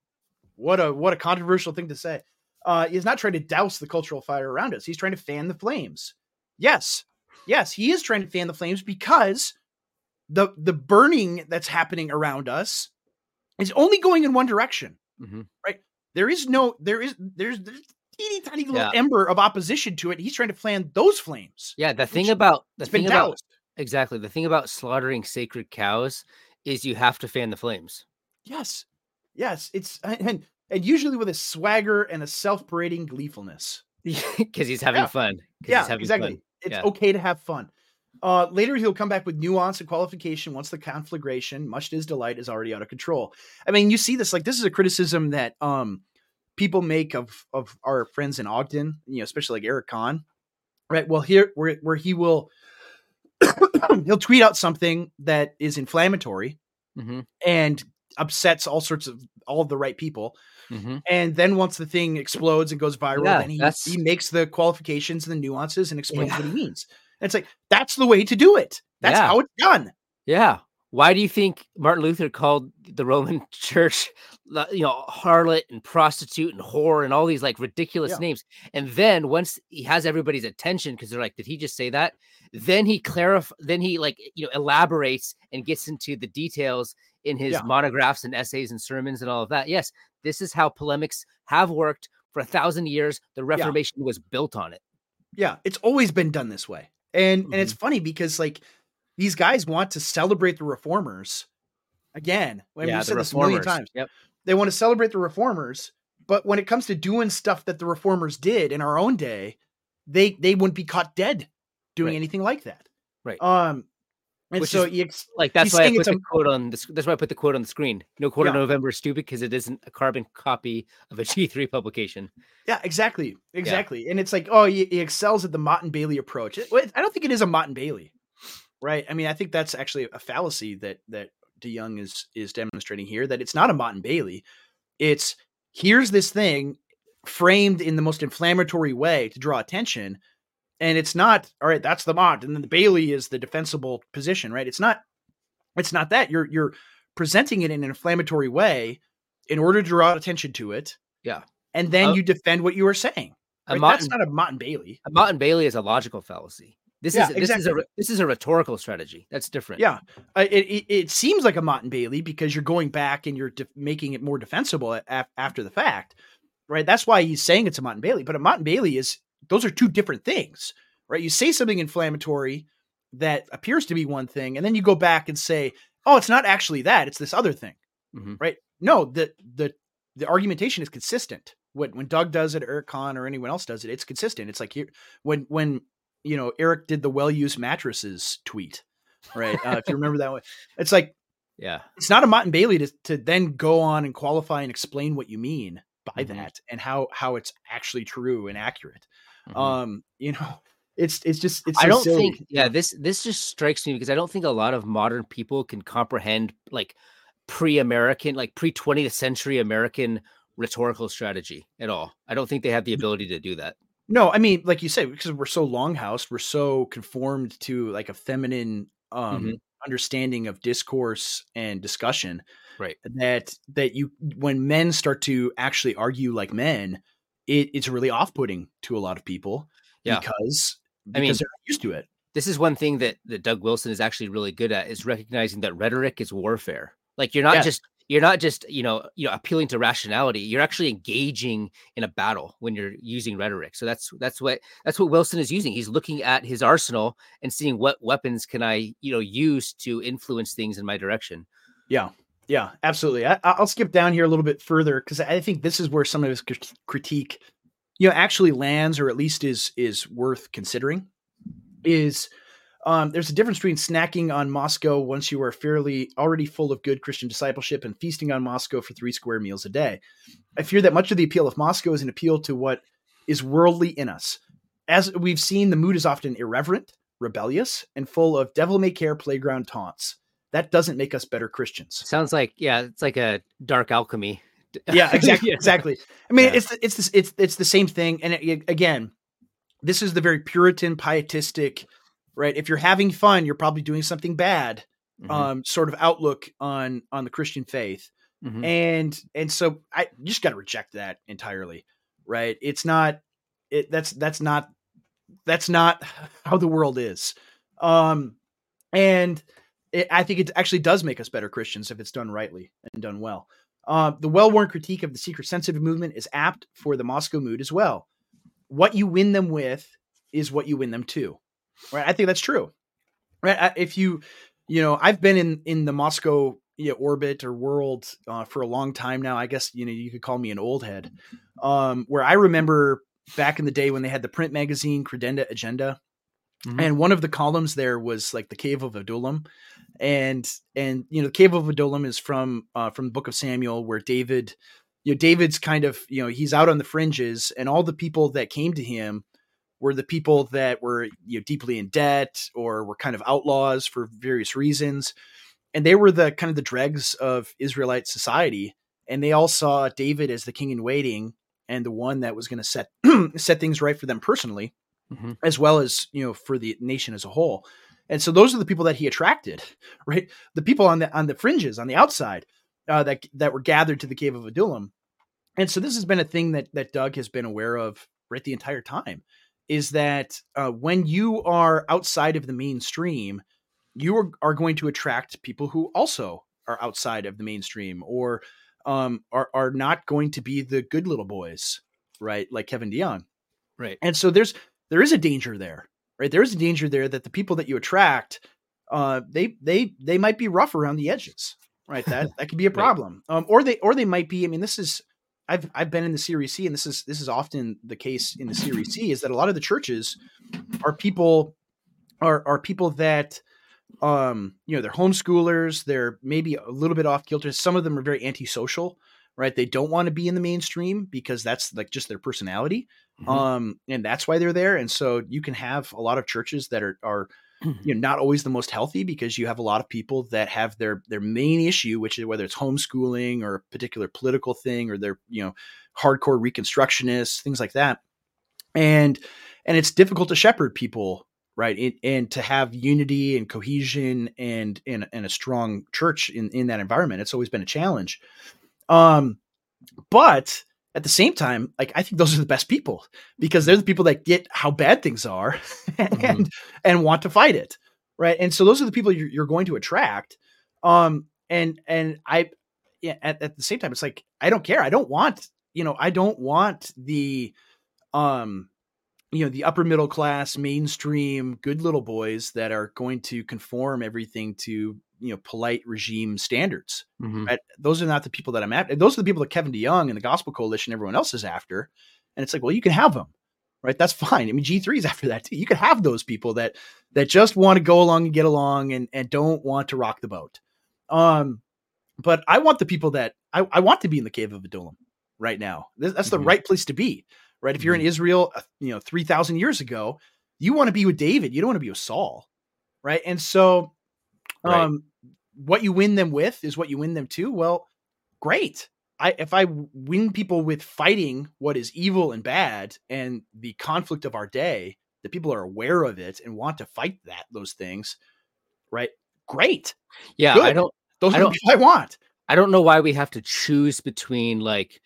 what a what a controversial thing to say. Uh, he's not trying to douse the cultural fire around us. He's trying to fan the flames. Yes, yes, he is trying to fan the flames because the the burning that's happening around us is only going in one direction. Mm-hmm. Right? There is no there is there's, there's teeny tiny little yeah. ember of opposition to it. He's trying to fan those flames. Yeah, the thing about the thing about doused. exactly the thing about slaughtering sacred cows is you have to fan the flames. Yes, yes, it's and and usually with a swagger and a self-parading gleefulness <laughs> because he's having yeah. fun. Yeah, having exactly. Fun. It's yeah. okay to have fun. Uh, later, he'll come back with nuance and qualification once the conflagration, much to his delight, is already out of control. I mean, you see this like this is a criticism that um, people make of of our friends in Ogden, you know, especially like Eric Conn, right? Well, here where where he will <coughs> he'll tweet out something that is inflammatory mm-hmm. and upsets all sorts of all of the right people. Mm-hmm. And then once the thing explodes and goes viral, yeah, then he, he makes the qualifications and the nuances and explains yeah. what he means. And it's like that's the way to do it. That's yeah. how it's done. Yeah. Why do you think Martin Luther called the Roman <laughs> Church, uh, you know, harlot and prostitute and whore and all these like ridiculous yeah. names? And then once he has everybody's attention, because they're like, "Did he just say that?" Then he clarify. Then he like you know elaborates and gets into the details in his yeah. monographs and essays and sermons and all of that. Yes, this is how polemics have worked for a thousand years. The Reformation yeah. was built on it. Yeah, it's always been done this way, and mm-hmm. and it's mm-hmm. funny because like these guys want to celebrate the reformers again. I mean, yeah, we've said this a million times. Yep. They want to celebrate the reformers, but when it comes to doing stuff that the reformers did in our own day, they they wouldn't be caught dead doing right. anything like that. Right. Um and Which so is, ex- like that's why I put the a, quote on this. That's why I put the quote on the screen. No quote yeah. November is stupid because it isn't a carbon copy of a <laughs> G three publication. Yeah, exactly, exactly. Yeah. And it's like, oh, he, he, excels at the Motte and Bailey approach. It, I don't think it is a Motte and Bailey right? I mean, I think that's actually a fallacy that that DeYoung is is demonstrating here. That it's not a Motte and Bailey. It's here's this thing framed in the most inflammatory way to draw attention, and it's not all right. That's the Motte, and then the Bailey is the defensible position, right? It's not. It's not that you're you're presenting it in an inflammatory way in order to draw attention to it. Yeah, and then uh, you defend what you were saying. Right? That's not a Motte and Bailey. A Motte and Bailey is a logical fallacy This yeah, is this exactly. is a this is a rhetorical strategy. That's different. Yeah, uh, it, it, it seems like a Motte and Bailey because you're going back and you're de- making it more defensible after the fact, right? That's why he's saying it's a Motte and Bailey. But a Motte and Bailey is those are two different things, right? You say something inflammatory that appears to be one thing, and then you go back and say, "Oh, it's not actually that; it's this other thing," mm-hmm. right? No, the the the argumentation is consistent. When when Doug does it, Eric Conn or anyone else does it, it's consistent. It's like here when when you know Eric did the well used mattresses tweet, right? Uh, if you remember that one, it's like yeah, it's not a Motte and Bailey to to then go on and qualify and explain what you mean by mm-hmm. that and how how it's actually true and accurate. Mm-hmm. Um, you know, <laughs> it's it's just it's. So I don't silly. think yeah this this just strikes me because I don't think a lot of modern people can comprehend like pre-American like pre 20th century American rhetorical strategy at all. I don't think they have the ability to do that. No, I mean, like you say, because we're so longhouse, we're so conformed to like a feminine um mm-hmm. understanding of discourse and discussion. Right. That that you when men start to actually argue like men, it, it's really off-putting to a lot of people yeah. because because I mean, they're used to it. This is one thing that, that Doug Wilson is actually really good at is recognizing that rhetoric is warfare. Like you're not yes. just you're not just you know you know appealing to rationality you're actually engaging in a battle when you're using rhetoric so that's that's what that's what wilson is using he's looking at his arsenal and seeing what weapons can i you know use to influence things in my direction yeah yeah absolutely I, will skip down here a little bit further because i think this is where some of his critique you know actually lands or at least is is worth considering is um, there's a difference between snacking on Moscow once you are fairly already full of good Christian discipleship and feasting on Moscow for three square meals a day. I fear that much of the appeal of Moscow is an appeal to what is worldly in us. As we've seen, the mood is often irreverent, rebellious, and full of devil may care playground taunts. That doesn't make us better Christians. Sounds like yeah, it's like a dark alchemy. <laughs> yeah, exactly, exactly. I mean, yeah. it's it's this it's it's the same thing. And it, again, this is the very Puritan, pietistic right? If you're having fun, you're probably doing something bad. Mm-hmm. Um, sort of outlook on on the Christian faith, mm-hmm. and and so I just got to reject that entirely, right? It's not it. That's that's not that's not <laughs> how the world is. Um, and it, I think it actually does make us better Christians if it's done rightly and done well. Uh, the well-worn critique of the seeker sensitive movement is apt for the Moscow mood as well. What you win them with is what you win them to. Right. I think that's true. Right. If you, you know, I've been in in the Moscow you know, orbit or world uh, for a long time now. I guess you know you could call me an old head. Um, where I remember back in the day when they had the print magazine Credenda Agenda, mm-hmm. and one of the columns there was like the Cave of Adullam, and and you know the Cave of Adullam is from uh, from the Book of Samuel where David, you know David's kind of you know he's out on the fringes, and all the people that came to him were the people that were you know deeply in debt or were kind of outlaws for various reasons. And they were the kind of the dregs of israelite society. And they all saw david as the king in waiting and the one that was going to set <clears throat> set things right for them personally mm-hmm. as well as you know for the nation as a whole and so those are the people that he attracted <laughs> right the people on the on the fringes on the outside uh, that that were gathered to the cave of adullam and so this has been a thing that that doug has been aware of right the entire time is that uh, when you are outside of the mainstream, you are, are, going to attract people who also are outside of the mainstream or um, are, are not going to be the good little boys, right? Like Kevin DeYoung. Right. And so there's, there is a danger there, right? There is a danger there that the people that you attract, uh, they, they, they might be rough around the edges, right? That, <laughs> that could be a problem. Um, or they, or they might be, I mean, this is, I've I've been in the CREC, and this is this is often the case in the CREC, is that a lot of the churches are people are are people that um you know they're homeschoolers, they're maybe a little bit off kilter. Some of them are very antisocial, right? They don't want to be in the mainstream because that's like just their personality, mm-hmm. um, and that's why they're there. And so you can have a lot of churches that are are Mm-hmm. you know not always the most healthy because you have a lot of people that have their their main issue which is whether it's homeschooling or a particular political thing or they're you know hardcore reconstructionists things like that and and it's difficult to shepherd people right it, and to have unity and cohesion and, and and a strong church in in that environment it's always been a challenge um but at the same time, like I think those are the best people because they're the people that get how bad things are <laughs> and mm-hmm. and want to fight it, right? And so those are the people you're, you're going to attract. Um, and and I, yeah, at, at the same time, it's like I don't care. I don't want you know I don't want the um you know the upper middle class mainstream good little boys that are going to conform everything to you know polite regime standards mm-hmm. right those are not the people that i'm at those are the people that kevin deyoung and the gospel coalition everyone else is after and it's like well you can have them right that's <laughs> fine i mean g3 is after that too you can have those people that that just want to go along and get along and and don't want to rock the boat um but i want the people that i, I want to be in the cave of adullam right now that's mm-hmm. the right place to be right? If you're in mm-hmm. Israel, uh, you know, 3,000 years ago, you want to be with David. You don't want to be with Saul, right? And so, um, what you win them with is what you win them to. Well, great. I, if I win people with fighting what is evil and bad and the conflict of our day, that people are aware of it and want to fight that those things, right? Great. Yeah, Good. I don't. Those I are don't, I want. I don't know why we have to choose between like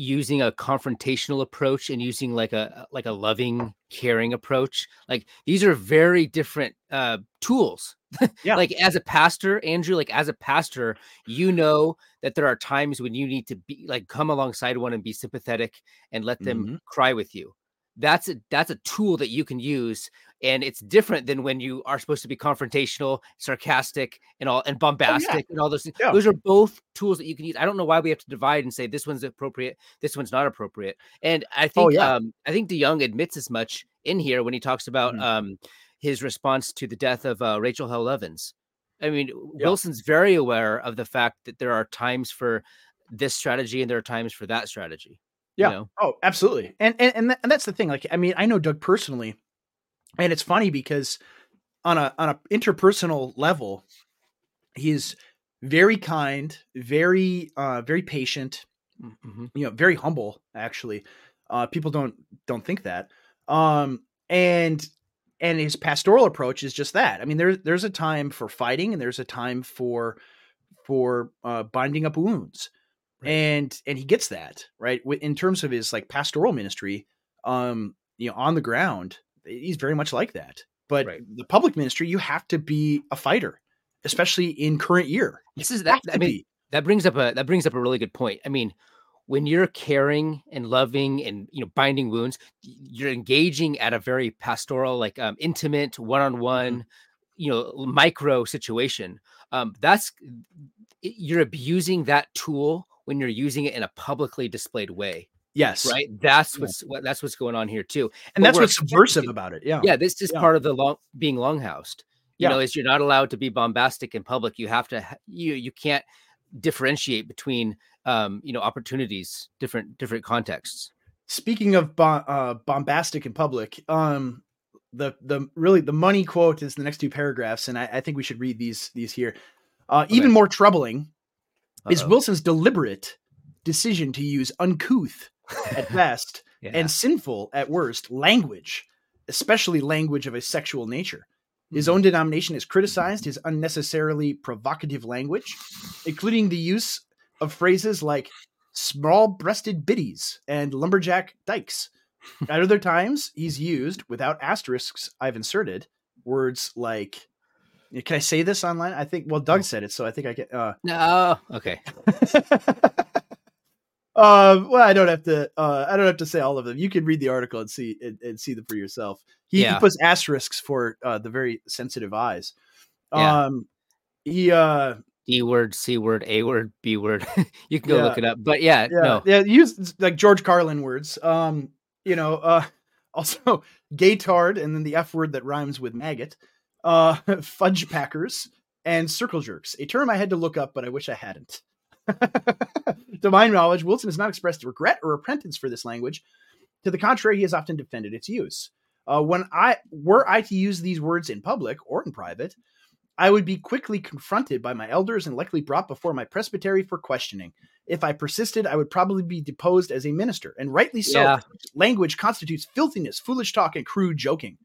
using a confrontational approach and using like a like a loving caring approach like these are very different uh tools. <laughs> Yeah. Like as a pastor andrew like as a pastor you know that there are times when you need to be like come alongside one and be sympathetic and let them mm-hmm. cry with you that's a that's a tool that you can use and it's different than when you are supposed to be confrontational sarcastic and all and bombastic oh, yeah. and all those things yeah. those are both tools that you can use i don't know why we have to divide and say this one's appropriate this one's not appropriate and i oh, think oh, yeah. um i think deyoung admits as much in here when he talks about mm-hmm. um his response to the death of uh, rachel held evans i mean wilson's very aware of the fact that there are times for this strategy and there are times for that strategy yeah. You know? Oh, absolutely. And and and, th- and that's the thing. Like, I mean, I know Doug personally, and it's funny because on a on a interpersonal level, he's very kind, very uh very patient, mm-hmm. you know, very humble. Actually, uh, people don't don't think that. Um, and and his pastoral approach is just that. I mean, there's there's a time for fighting, and there's a time for for uh, binding up wounds right. and and he gets that right in terms of his like pastoral ministry um you know on the ground he's very much like that but right. the public ministry you have to be a fighter especially in current year this is that i mean be. that brings up a that brings up a really good point i mean when you're caring and loving and you know binding wounds you're engaging at a very pastoral like um, intimate one-on-one mm-hmm. you know micro situation um, that's you're abusing that tool when you're using it in a publicly displayed way. Yes. Right. That's what's what that's what's going on here too. And but that's what's subversive about it. Yeah. Yeah. This is yeah. part of the long being longhoused. You yeah. know, is you're not allowed to be bombastic in public. You have to you you can't differentiate between um, you know, opportunities, different different contexts. Speaking of bo- uh, bombastic in public, um the the really the money quote is the next two paragraphs, and I, I think we should read these these here. Uh, okay. Even more troubling uh-oh. is Wilson's deliberate decision to use uncouth at <laughs> best yeah. and sinful at worst language, especially language of a sexual nature. His mm-hmm. own denomination has criticized his unnecessarily provocative language, including the use of phrases like small breasted biddies and lumberjack dykes. At other times, he's used, without asterisks I've inserted, words like can I say this online? I think. Well, Doug said it, so I think I get. Uh, no. Okay. uh, <laughs> well, I don't have to. Uh, I don't have to say all of them. You can read the article and see and, and see them for yourself. He, yeah. he puts asterisks for uh, the very sensitive eyes. Yeah. Um, he uh, D word, C word, A word, B word. <laughs> you can go yeah. look it up. But yeah, yeah, no. Yeah, use like George Carlin words. Um, you know, uh <laughs> also gaytard and then the F word that rhymes with maggot uh, <laughs> fudge packers, and circle jerks, a term I had to look up, but I wish I hadn't. <laughs> to my knowledge, Wilson has not expressed regret or repentance for this language. To the contrary, he has often defended its use. Uh, when I were I to use these words in public or in private, I would be quickly confronted by my elders and likely brought before my presbytery for questioning. If I persisted, I would probably be deposed as a minister, and rightly so. Yeah. Language constitutes filthiness, foolish talk, and crude joking.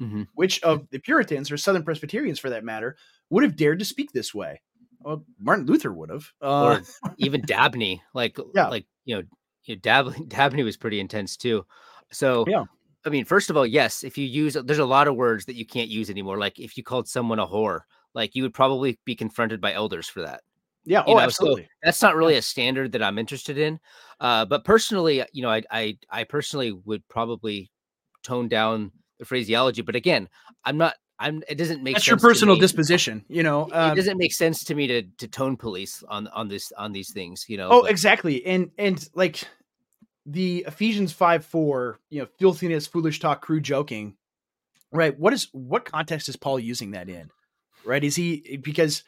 Mm-hmm. Which of the Puritans or Southern Presbyterians, for that matter, would have dared to speak this way? Well, Martin Luther would have, uh, or <laughs> even Dabney, like yeah. like you know you know, Dabney, <laughs> Dabney was pretty intense too. So yeah. I mean, first of all, yes, if you use there's a lot of words that you can't use anymore. Like if you called someone a whore, like you would probably be confronted by elders for that. Yeah. You oh, know? absolutely. So that's not really a standard that I'm interested in. Uh, but personally, you know, I, I I personally would probably tone down the phraseology. But again, I'm not. I'm. It doesn't make. That's your personal disposition. You know, um, it doesn't make sense to me to to tone police on on this on these things. You know. Oh, but, exactly. And and like the Ephesians five four. You know, filthiness, foolish talk, crude joking. Right. What is what context is Paul using that in? Right. Is he because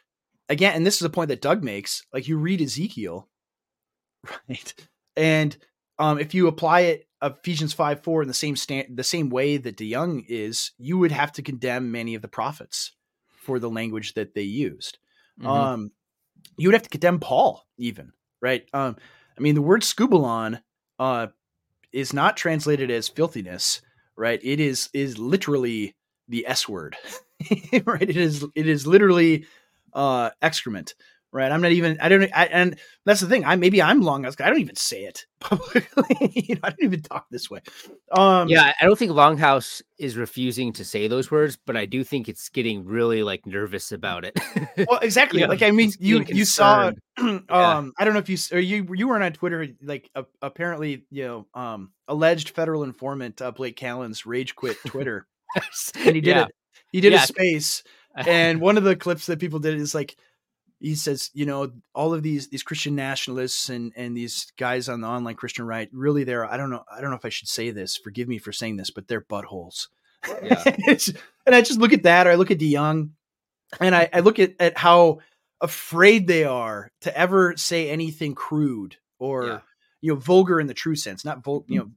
again, and this is a point that Doug makes. Like you read Ezekiel, <laughs> right, and um, if you apply it Ephesians 5 4 in the same stand the same way that DeYoung is, you would have to condemn many of the prophets for the language that they used. Mm-hmm. Um, you would have to condemn Paul, even, right? Um, I mean, the word skubalon uh, is not translated as filthiness, right? It is is literally the S word, <laughs> right? It is it is literally uh, excrement right? I'm not even. I don't. I, and that's the thing. I maybe I'm long. I don't even say it <laughs> publicly. you know, I don't even talk this way. Um, yeah, I don't think Longhouse is refusing to say those words, but I do think it's getting really like nervous about it. well, <laughs> exactly. you know, like I mean, you you saw. <clears throat> um, yeah. I don't know if you or you you weren't on Twitter. Like uh, apparently, you know, um, alleged federal informant uh, Blake Callens rage quit Twitter, <laughs> and he did yeah. it. He did yeah. a space. and one of the clips that people did is like he says, you know, all of these these Christian nationalists and and these guys on the online Christian right, really, they're I don't know, I don't know if I should say this. Forgive me for saying this, but they're buttholes. Yeah. <laughs> and I just look at that, or I look at DeYoung, and I, I look at at how afraid they are to ever say anything crude or yeah. you know vulgar in the true sense, not vul, you know,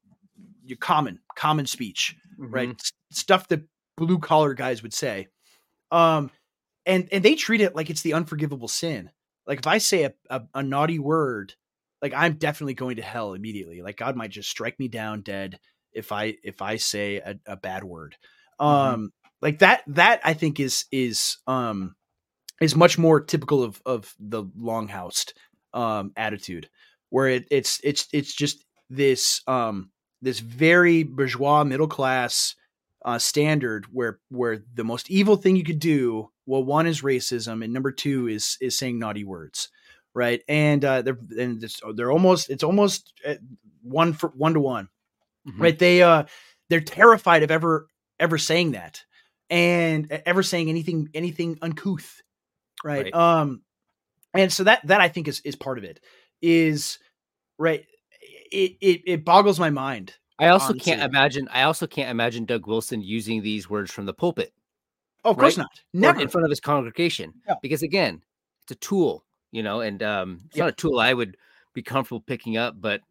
your common common speech, mm-hmm. right? Stuff that blue collar guys would say. Um, and and they treat it like it's the unforgivable sin. Like if I say a, a, a naughty word, like I'm definitely going to hell immediately. Like God might just strike me down dead if I if I say a, a bad word. Mm-hmm. Um, like that that I think is is um is much more typical of of the longhoused um attitude where it, it's it's it's just this um this very bourgeois middle class uh, standard where where the most evil thing you could do well one is racism and number two is is saying naughty words right and uh they're and it's, they're almost it's almost uh, one for one to one mm-hmm. right they uh they're terrified of ever ever saying that and ever saying anything anything uncouth right, right. um and so that that i think is is part of it is right it it, it boggles my mind I also honestly. can't imagine. I also can't imagine Doug Wilson using these words from the pulpit. Oh, of course right? not. Never or in front of his congregation. Yeah. Because again, it's a tool, you know, and um, it's not a tool I would be comfortable picking up, but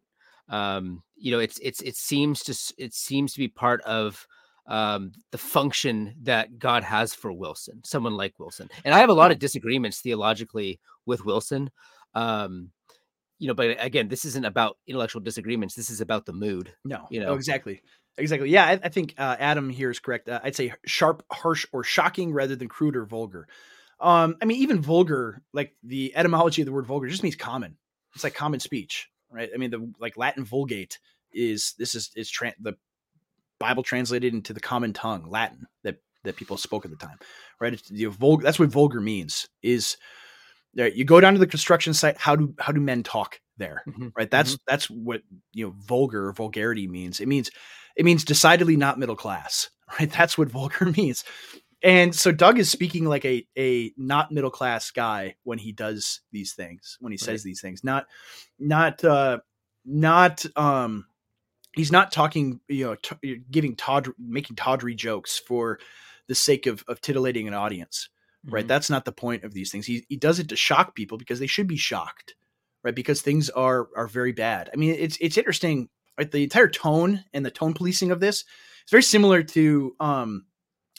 um, you know, it's it's it seems to it seems to be part of um, the function that God has for Wilson, someone like Wilson. And I have a lot of disagreements theologically with Wilson. Um, you know, but again, this isn't about intellectual disagreements. This is about the mood. No, you oh, know, oh, exactly. Exactly. Yeah, I, I think uh, Adam here is correct. Uh, I'd say sharp, harsh, or shocking rather than crude or vulgar. Um, I mean, even vulgar, like the etymology of the word vulgar, just means common. It's like common speech, right? I mean, the like Latin Vulgate is this is is tra- the Bible translated into the common tongue, Latin that that people spoke at the time, right? It's, the vulgar. That's what vulgar means. Is there you go down to the construction site? How do how do men talk there? Mm-hmm. Right. That's mm-hmm. that's what you know vulgar vulgarity means. It means it means decidedly not middle class, <laughs> right? That's what vulgar <laughs> means. And so Doug is speaking like a a not middle class guy when he does these things, when he says right. these things. Not not uh not um he's not talking, you know, t- giving tawdry, making tawdry jokes for the sake of of titillating an audience. Right? Mm-hmm. That's not the point of these things. He he does it to shock people because they should be shocked. Right? Because things are are very bad. I mean, it's it's interesting the entire tone and the tone policing of this is very similar to um,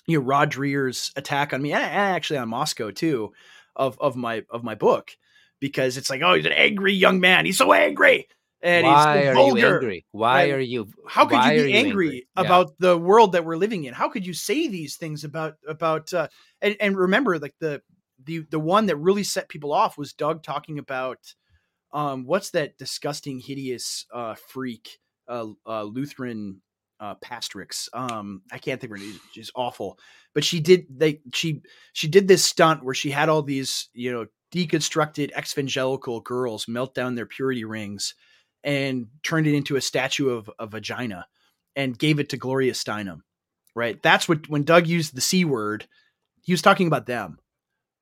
you know Rod Dreher's attack on me and actually on Moscow too of of my of my book because it's like oh he's an angry young man he's so angry and why he's so vulgar. are you angry? Why right? are you? How could you be angry, angry? about the world that we're living in? How could you say these things about about uh, and and remember like the the the one that really set people off was Doug talking about um, what's that disgusting, hideous uh, freak uh, uh, Lutheran uh, Pastrix. Um, I can't think of her name. She's awful, but she did they she she did this stunt where she had all these you know deconstructed evangelical girls melt down their purity rings and turned it into a statue of a vagina and gave it to Gloria Steinem. Right. That's what when Doug used the c word, he was talking about them.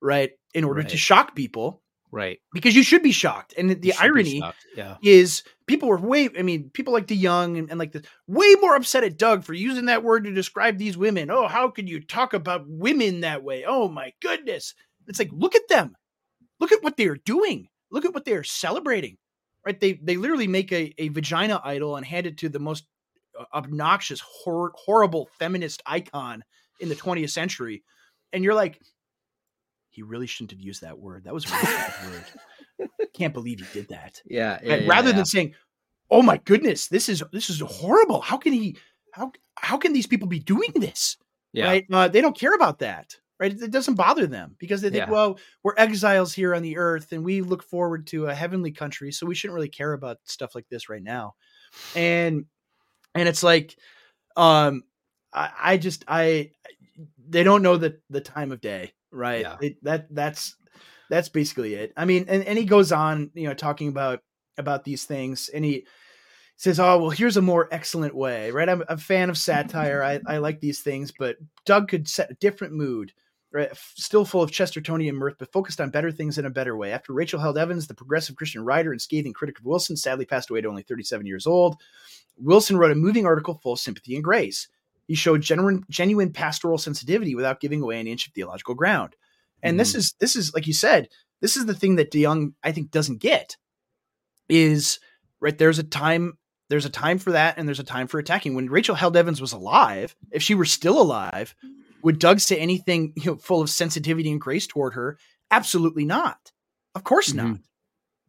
Right. In order Right. to shock people Right. because you should be shocked. And the You should be irony. Yeah. is people were way I mean, people like DeYoung and, and like this way more upset at Doug for using that word to describe these women. Oh, how could you talk about women that way? Oh my goodness. It's like look at them. Look at what they are doing. Look at what they are celebrating. Right? They they literally make a, a vagina idol and hand it to the most uh, obnoxious, hor- horrible feminist icon in the 20th century. And you're like, he really shouldn't have used that word. That was a really bad word. Can't believe he did that. <laughs> Yeah. Right? rather than saying, "Oh my goodness, this is this is horrible. How can he? How how can these people be doing this?" yeah. Right? Uh, they don't care about that. Right? It, it doesn't bother them because they think, Yeah. "Well, we're exiles here on the earth, and we look forward to a heavenly country, so we shouldn't really care about stuff like this right now." And and it's like, um, I, I just I they don't know the the time of day, right? Yeah. It, that that's that's basically it. I mean, and, and he goes on, you know, talking about about these things, and he says, "Oh, well, here's a more excellent way." Right? I'm a fan of satire. I, I like these things, but Doug could set a different mood. Right? Still full of Chestertonian mirth, but focused on better things in a better way. After Rachel Held Evans, the progressive Christian writer and scathing critic of Wilson, sadly passed away at only 37 years old, Wilson wrote a moving article full of sympathy and grace. He showed genuine, genuine pastoral sensitivity without giving away an inch of theological ground. And this is this is like you said, this is the thing that DeYoung I think doesn't get is right there's a time there's a time for that and there's a time for attacking. When Rachel Held Evans was alive, if she were still alive, would Doug say anything you know full of sensitivity and grace toward her? Absolutely not. Of course Mhm. not.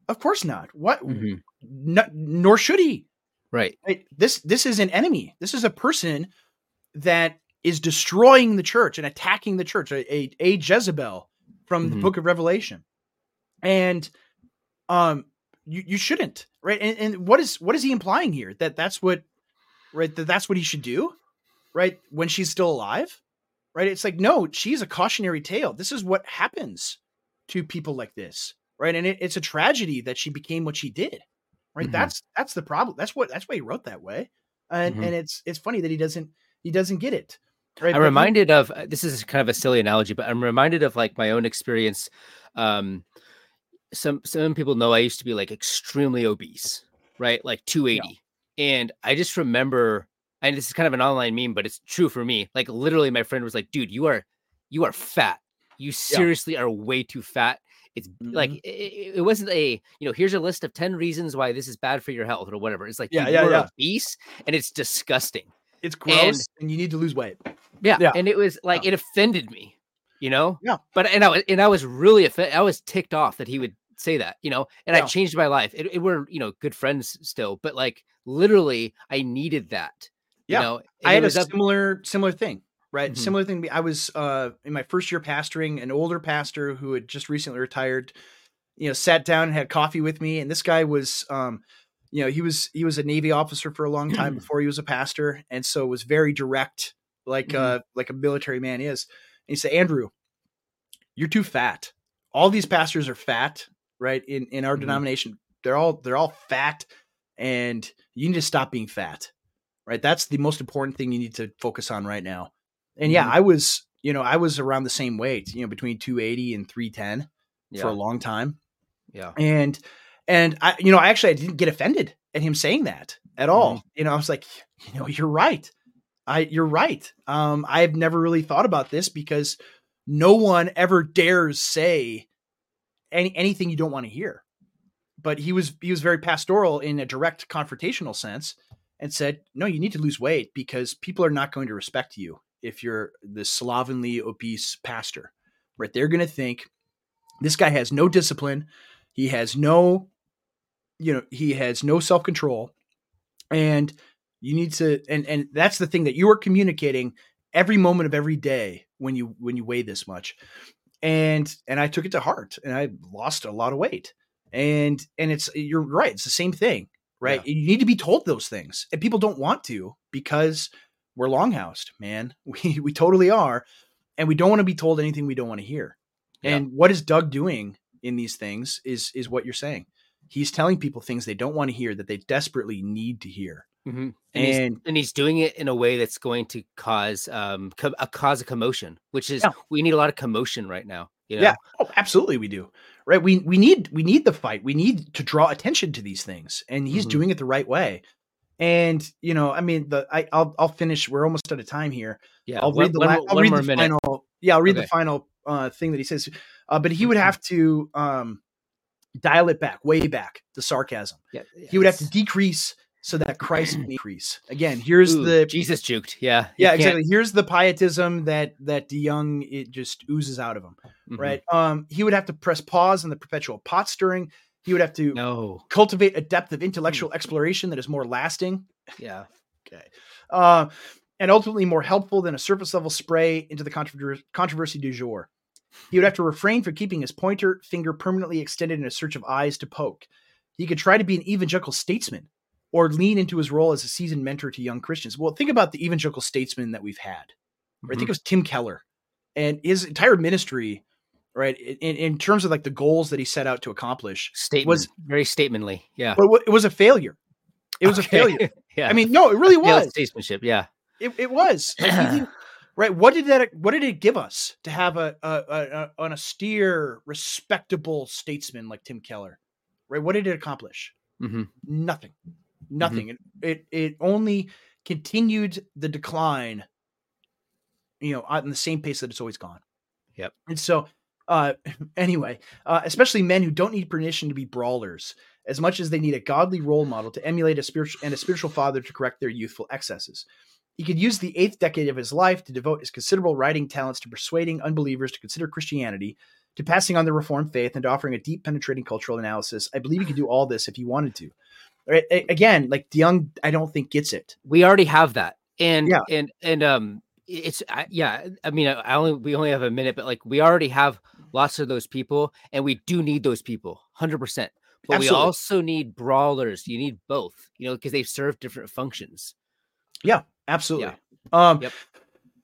Of course not. What? Mhm. No, nor should he. Right. Right? This this is an enemy. This is a person that is destroying the church and attacking the church, a, a, a Jezebel from the Mhm. book of Revelation. And um you, you shouldn't, right? And, and what is what is he implying here? That that's what right that that's what he should do, right? When she's still alive? Right? It's like no, she's a cautionary tale. This is what happens to people like this, right? And it, it's a tragedy that she became what she did. Right? Mhm. That's that's the problem. That's what that's why he wrote that way. And Mhm. and it's it's funny that he doesn't he doesn't get it. Right? I'm he- reminded of uh, this is kind of a silly analogy, but I'm reminded of like my own experience. Um, some some people know I used to be like extremely obese, right? Like 280, and I just remember, and this is kind of an online meme, but it's true for me. Like literally, my friend was like, "Dude, you are you are fat. You seriously are way too fat." It's like Mhm. it, it- wasn't a you know here's a list of 10 reasons why this is bad for your health or whatever. It's like Yeah, yeah, yeah. obese and it's disgusting. It's gross and, you need to lose weight. Yeah, Yeah. and it was like it offended me, you know. Yeah. But and I was and I was really offended. I was ticked off that he would say that, you know. And Yeah. I changed my life. It, it were you know good friends still, but like literally, I needed that. Yeah. You know, and I had a was up- similar similar thing, right? Mhm. Similar thing. I was uh, in my first year pastoring, an older pastor who had just recently retired. You know, sat down and had coffee with me, and this guy was, um, you know, he was he was a Navy officer for a long time before he was a pastor, and so was very direct, like Mhm. uh, like a military man is. And he said, Andrew, you're too fat. All these pastors are fat, right? In in our Mhm. denomination, they're all they're all fat, and you need to stop being fat right? That's the most important thing you need to focus on right now. And yeah, Mhm. I was, you know, I was around the same weight, you know, between 280 and 310 for a long time. yeah. And and I you know, I actually I didn't get offended at him saying that at all. You know, I was like, you know, you're right. I you're right. Um I've never really thought about this because no one ever dares say any anything you don't want to hear. But he was he was very pastoral in a direct confrontational sense and said, "No, you need to lose weight because people are not going to respect you if you're this slovenly obese pastor." Right? They're going to think this guy has no discipline, he has no you know, he has no self-control and you need to and and that's the thing that you are communicating every moment of every day when you when you weigh this much. And and I took it to heart and I lost a lot of weight. and and it's you're right it's the same thing right yeah. you need to be told those things and people don't want to because we're longhoused man <laughs> we we totally are and we don't want to be told anything we don't want to hear yeah. and what is doug doing in these things is is what you're saying he's telling people things they don't want to hear that they desperately need to hear mm-hmm. and, and, he's, and, he's, doing it in a way that's going to cause um co- a cause a commotion which is yeah. we need a lot of commotion right now you know? yeah oh absolutely we do right we we need we need the fight we need to draw attention to these things and he's mm-hmm. doing it the right way and you know i mean the I, will I'll finish we're almost out of time here yeah i'll read the one, I'll read the minute. final yeah i'll read okay. the final uh thing that he says uh but he would mm-hmm. have to um dial it back way back the sarcasm yeah, yes. he would have to decrease so that Christ can <clears throat> increase. Again, here's Ooh, the Jesus juked. Yeah. Yeah, exactly. Here's the pietism that that DeYoung it just oozes out of him. Mm-hmm. Right. Um, he would have to press pause on the perpetual pot stirring. He would have to no. cultivate a depth of intellectual mm. exploration that is more lasting. Yeah. okay. Uh, and ultimately more helpful than a surface level spray into the controversy du jour. He would have to refrain from keeping his pointer finger permanently extended in a search of eyes to poke. He could try to be an evangelical statesman or lean into his role as a seasoned mentor to young Christians. Well, think about the evangelical statesman that we've had. Right? Mm-hmm. Think of Tim Keller and his entire ministry, right? In, in terms of like the goals that he set out to accomplish, Statement. was very statemently. Yeah, but it was a failure. It was okay. a failure. <laughs> yeah, I mean, no, it really was statesmanship. Yeah, it, it was. <clears throat> right? What did that? What did it give us to have a, a, a, an austere, respectable statesman like Tim Keller? Right? What did it accomplish? Mm-hmm. Nothing. Mm-hmm. Nothing. Mm-hmm. It, it it only continued the decline. You know, on the same pace that it's always gone. Yep. And so, uh, <laughs> anyway, uh, especially men who don't need permission to be brawlers as much as they need a godly role model to emulate a spiritual and a spiritual father to correct their youthful excesses. He could use the eighth decade of his life to devote his considerable writing talents to persuading unbelievers to consider Christianity, to passing on the Reformed faith, and to offering a deep, penetrating cultural analysis. I believe he could do all this if he wanted to right? Again, like DeYoung, I don't think gets it. We already have that, and yeah. and and um, it's yeah. I mean, I only we only have a minute, but like we already have lots of those people, and we do need those people, hundred percent. But Absolutely. we also need brawlers. You need both, you know, because they serve different functions. Yeah, absolutely. Yeah. Um, yep.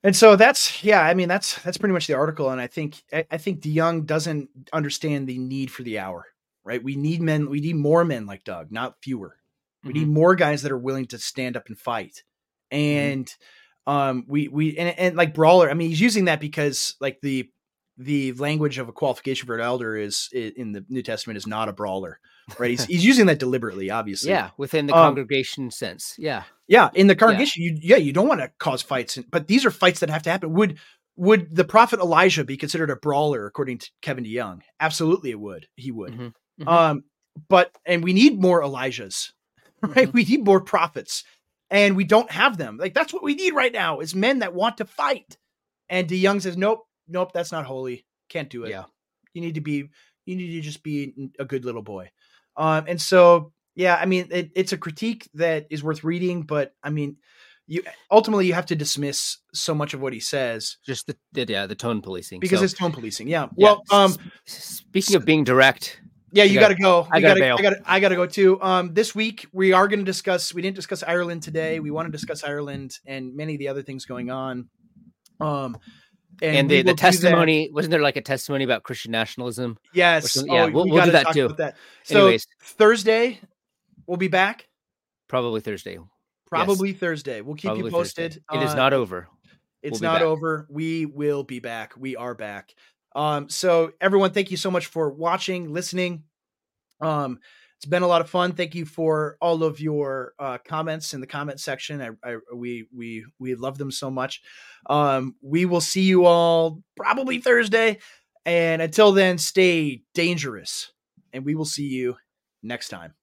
And so that's yeah, I mean that's that's pretty much the article, and I think I, I think DeYoung doesn't understand the need for the hour right? We need men, we need more men like Doug, not fewer. We mm-hmm. need more guys that are willing to stand up and fight. Mm-hmm. And mm-hmm. um we we and, and like brawler, I mean he's using that because like the the language of a qualification for an elder is in the New Testament is not a brawler, right? He's, he's using that deliberately, obviously. Yeah, within the um, congregation sense. Yeah, yeah, in the congregation, yeah. you yeah you don't want to cause fights, but these are fights that have to happen. Would would the prophet Elijah be considered a brawler according to Kevin DeYoung? Absolutely, it would. He would. Mm-hmm. Mm-hmm. Um, but and we need more Elijahs, <laughs> right? Mm-hmm. We need more prophets, and we don't have them. Like that's what we need right now is men that want to fight. And DeYoung says, nope, nope, that's not holy. Can't do it. Yeah, you need to be, you need to just be a good little boy. Um, and so yeah, I mean, it, it's a critique that is worth reading, but I mean, you ultimately you have to dismiss so much of what he says. Just the, the yeah the tone policing because so, it's tone policing. Yeah. yeah. Well, um, speaking of being direct, yeah, you got to go. I got to. I got. I got to go too. Um, this week we are going to discuss. We didn't discuss Ireland today. We want to discuss Ireland and many of the other things going on. Um, and, and the, the testimony wasn't there like a testimony about Christian nationalism? Yes. Yeah, oh, we'll, we will do that too. That. So Anyways. Thursday, we'll be back. Probably Thursday. Probably yes. Thursday. We'll keep Probably you posted. Thursday. It is not over. It's we'll not back. over. We will be back. We are back. Um, so everyone, thank you so much for watching, listening. Um, it's been a lot of fun. Thank you for all of your uh, comments in the comment section. I, I, we we we love them so much. Um, we will see you all probably Thursday, and until then, stay dangerous, and we will see you next time.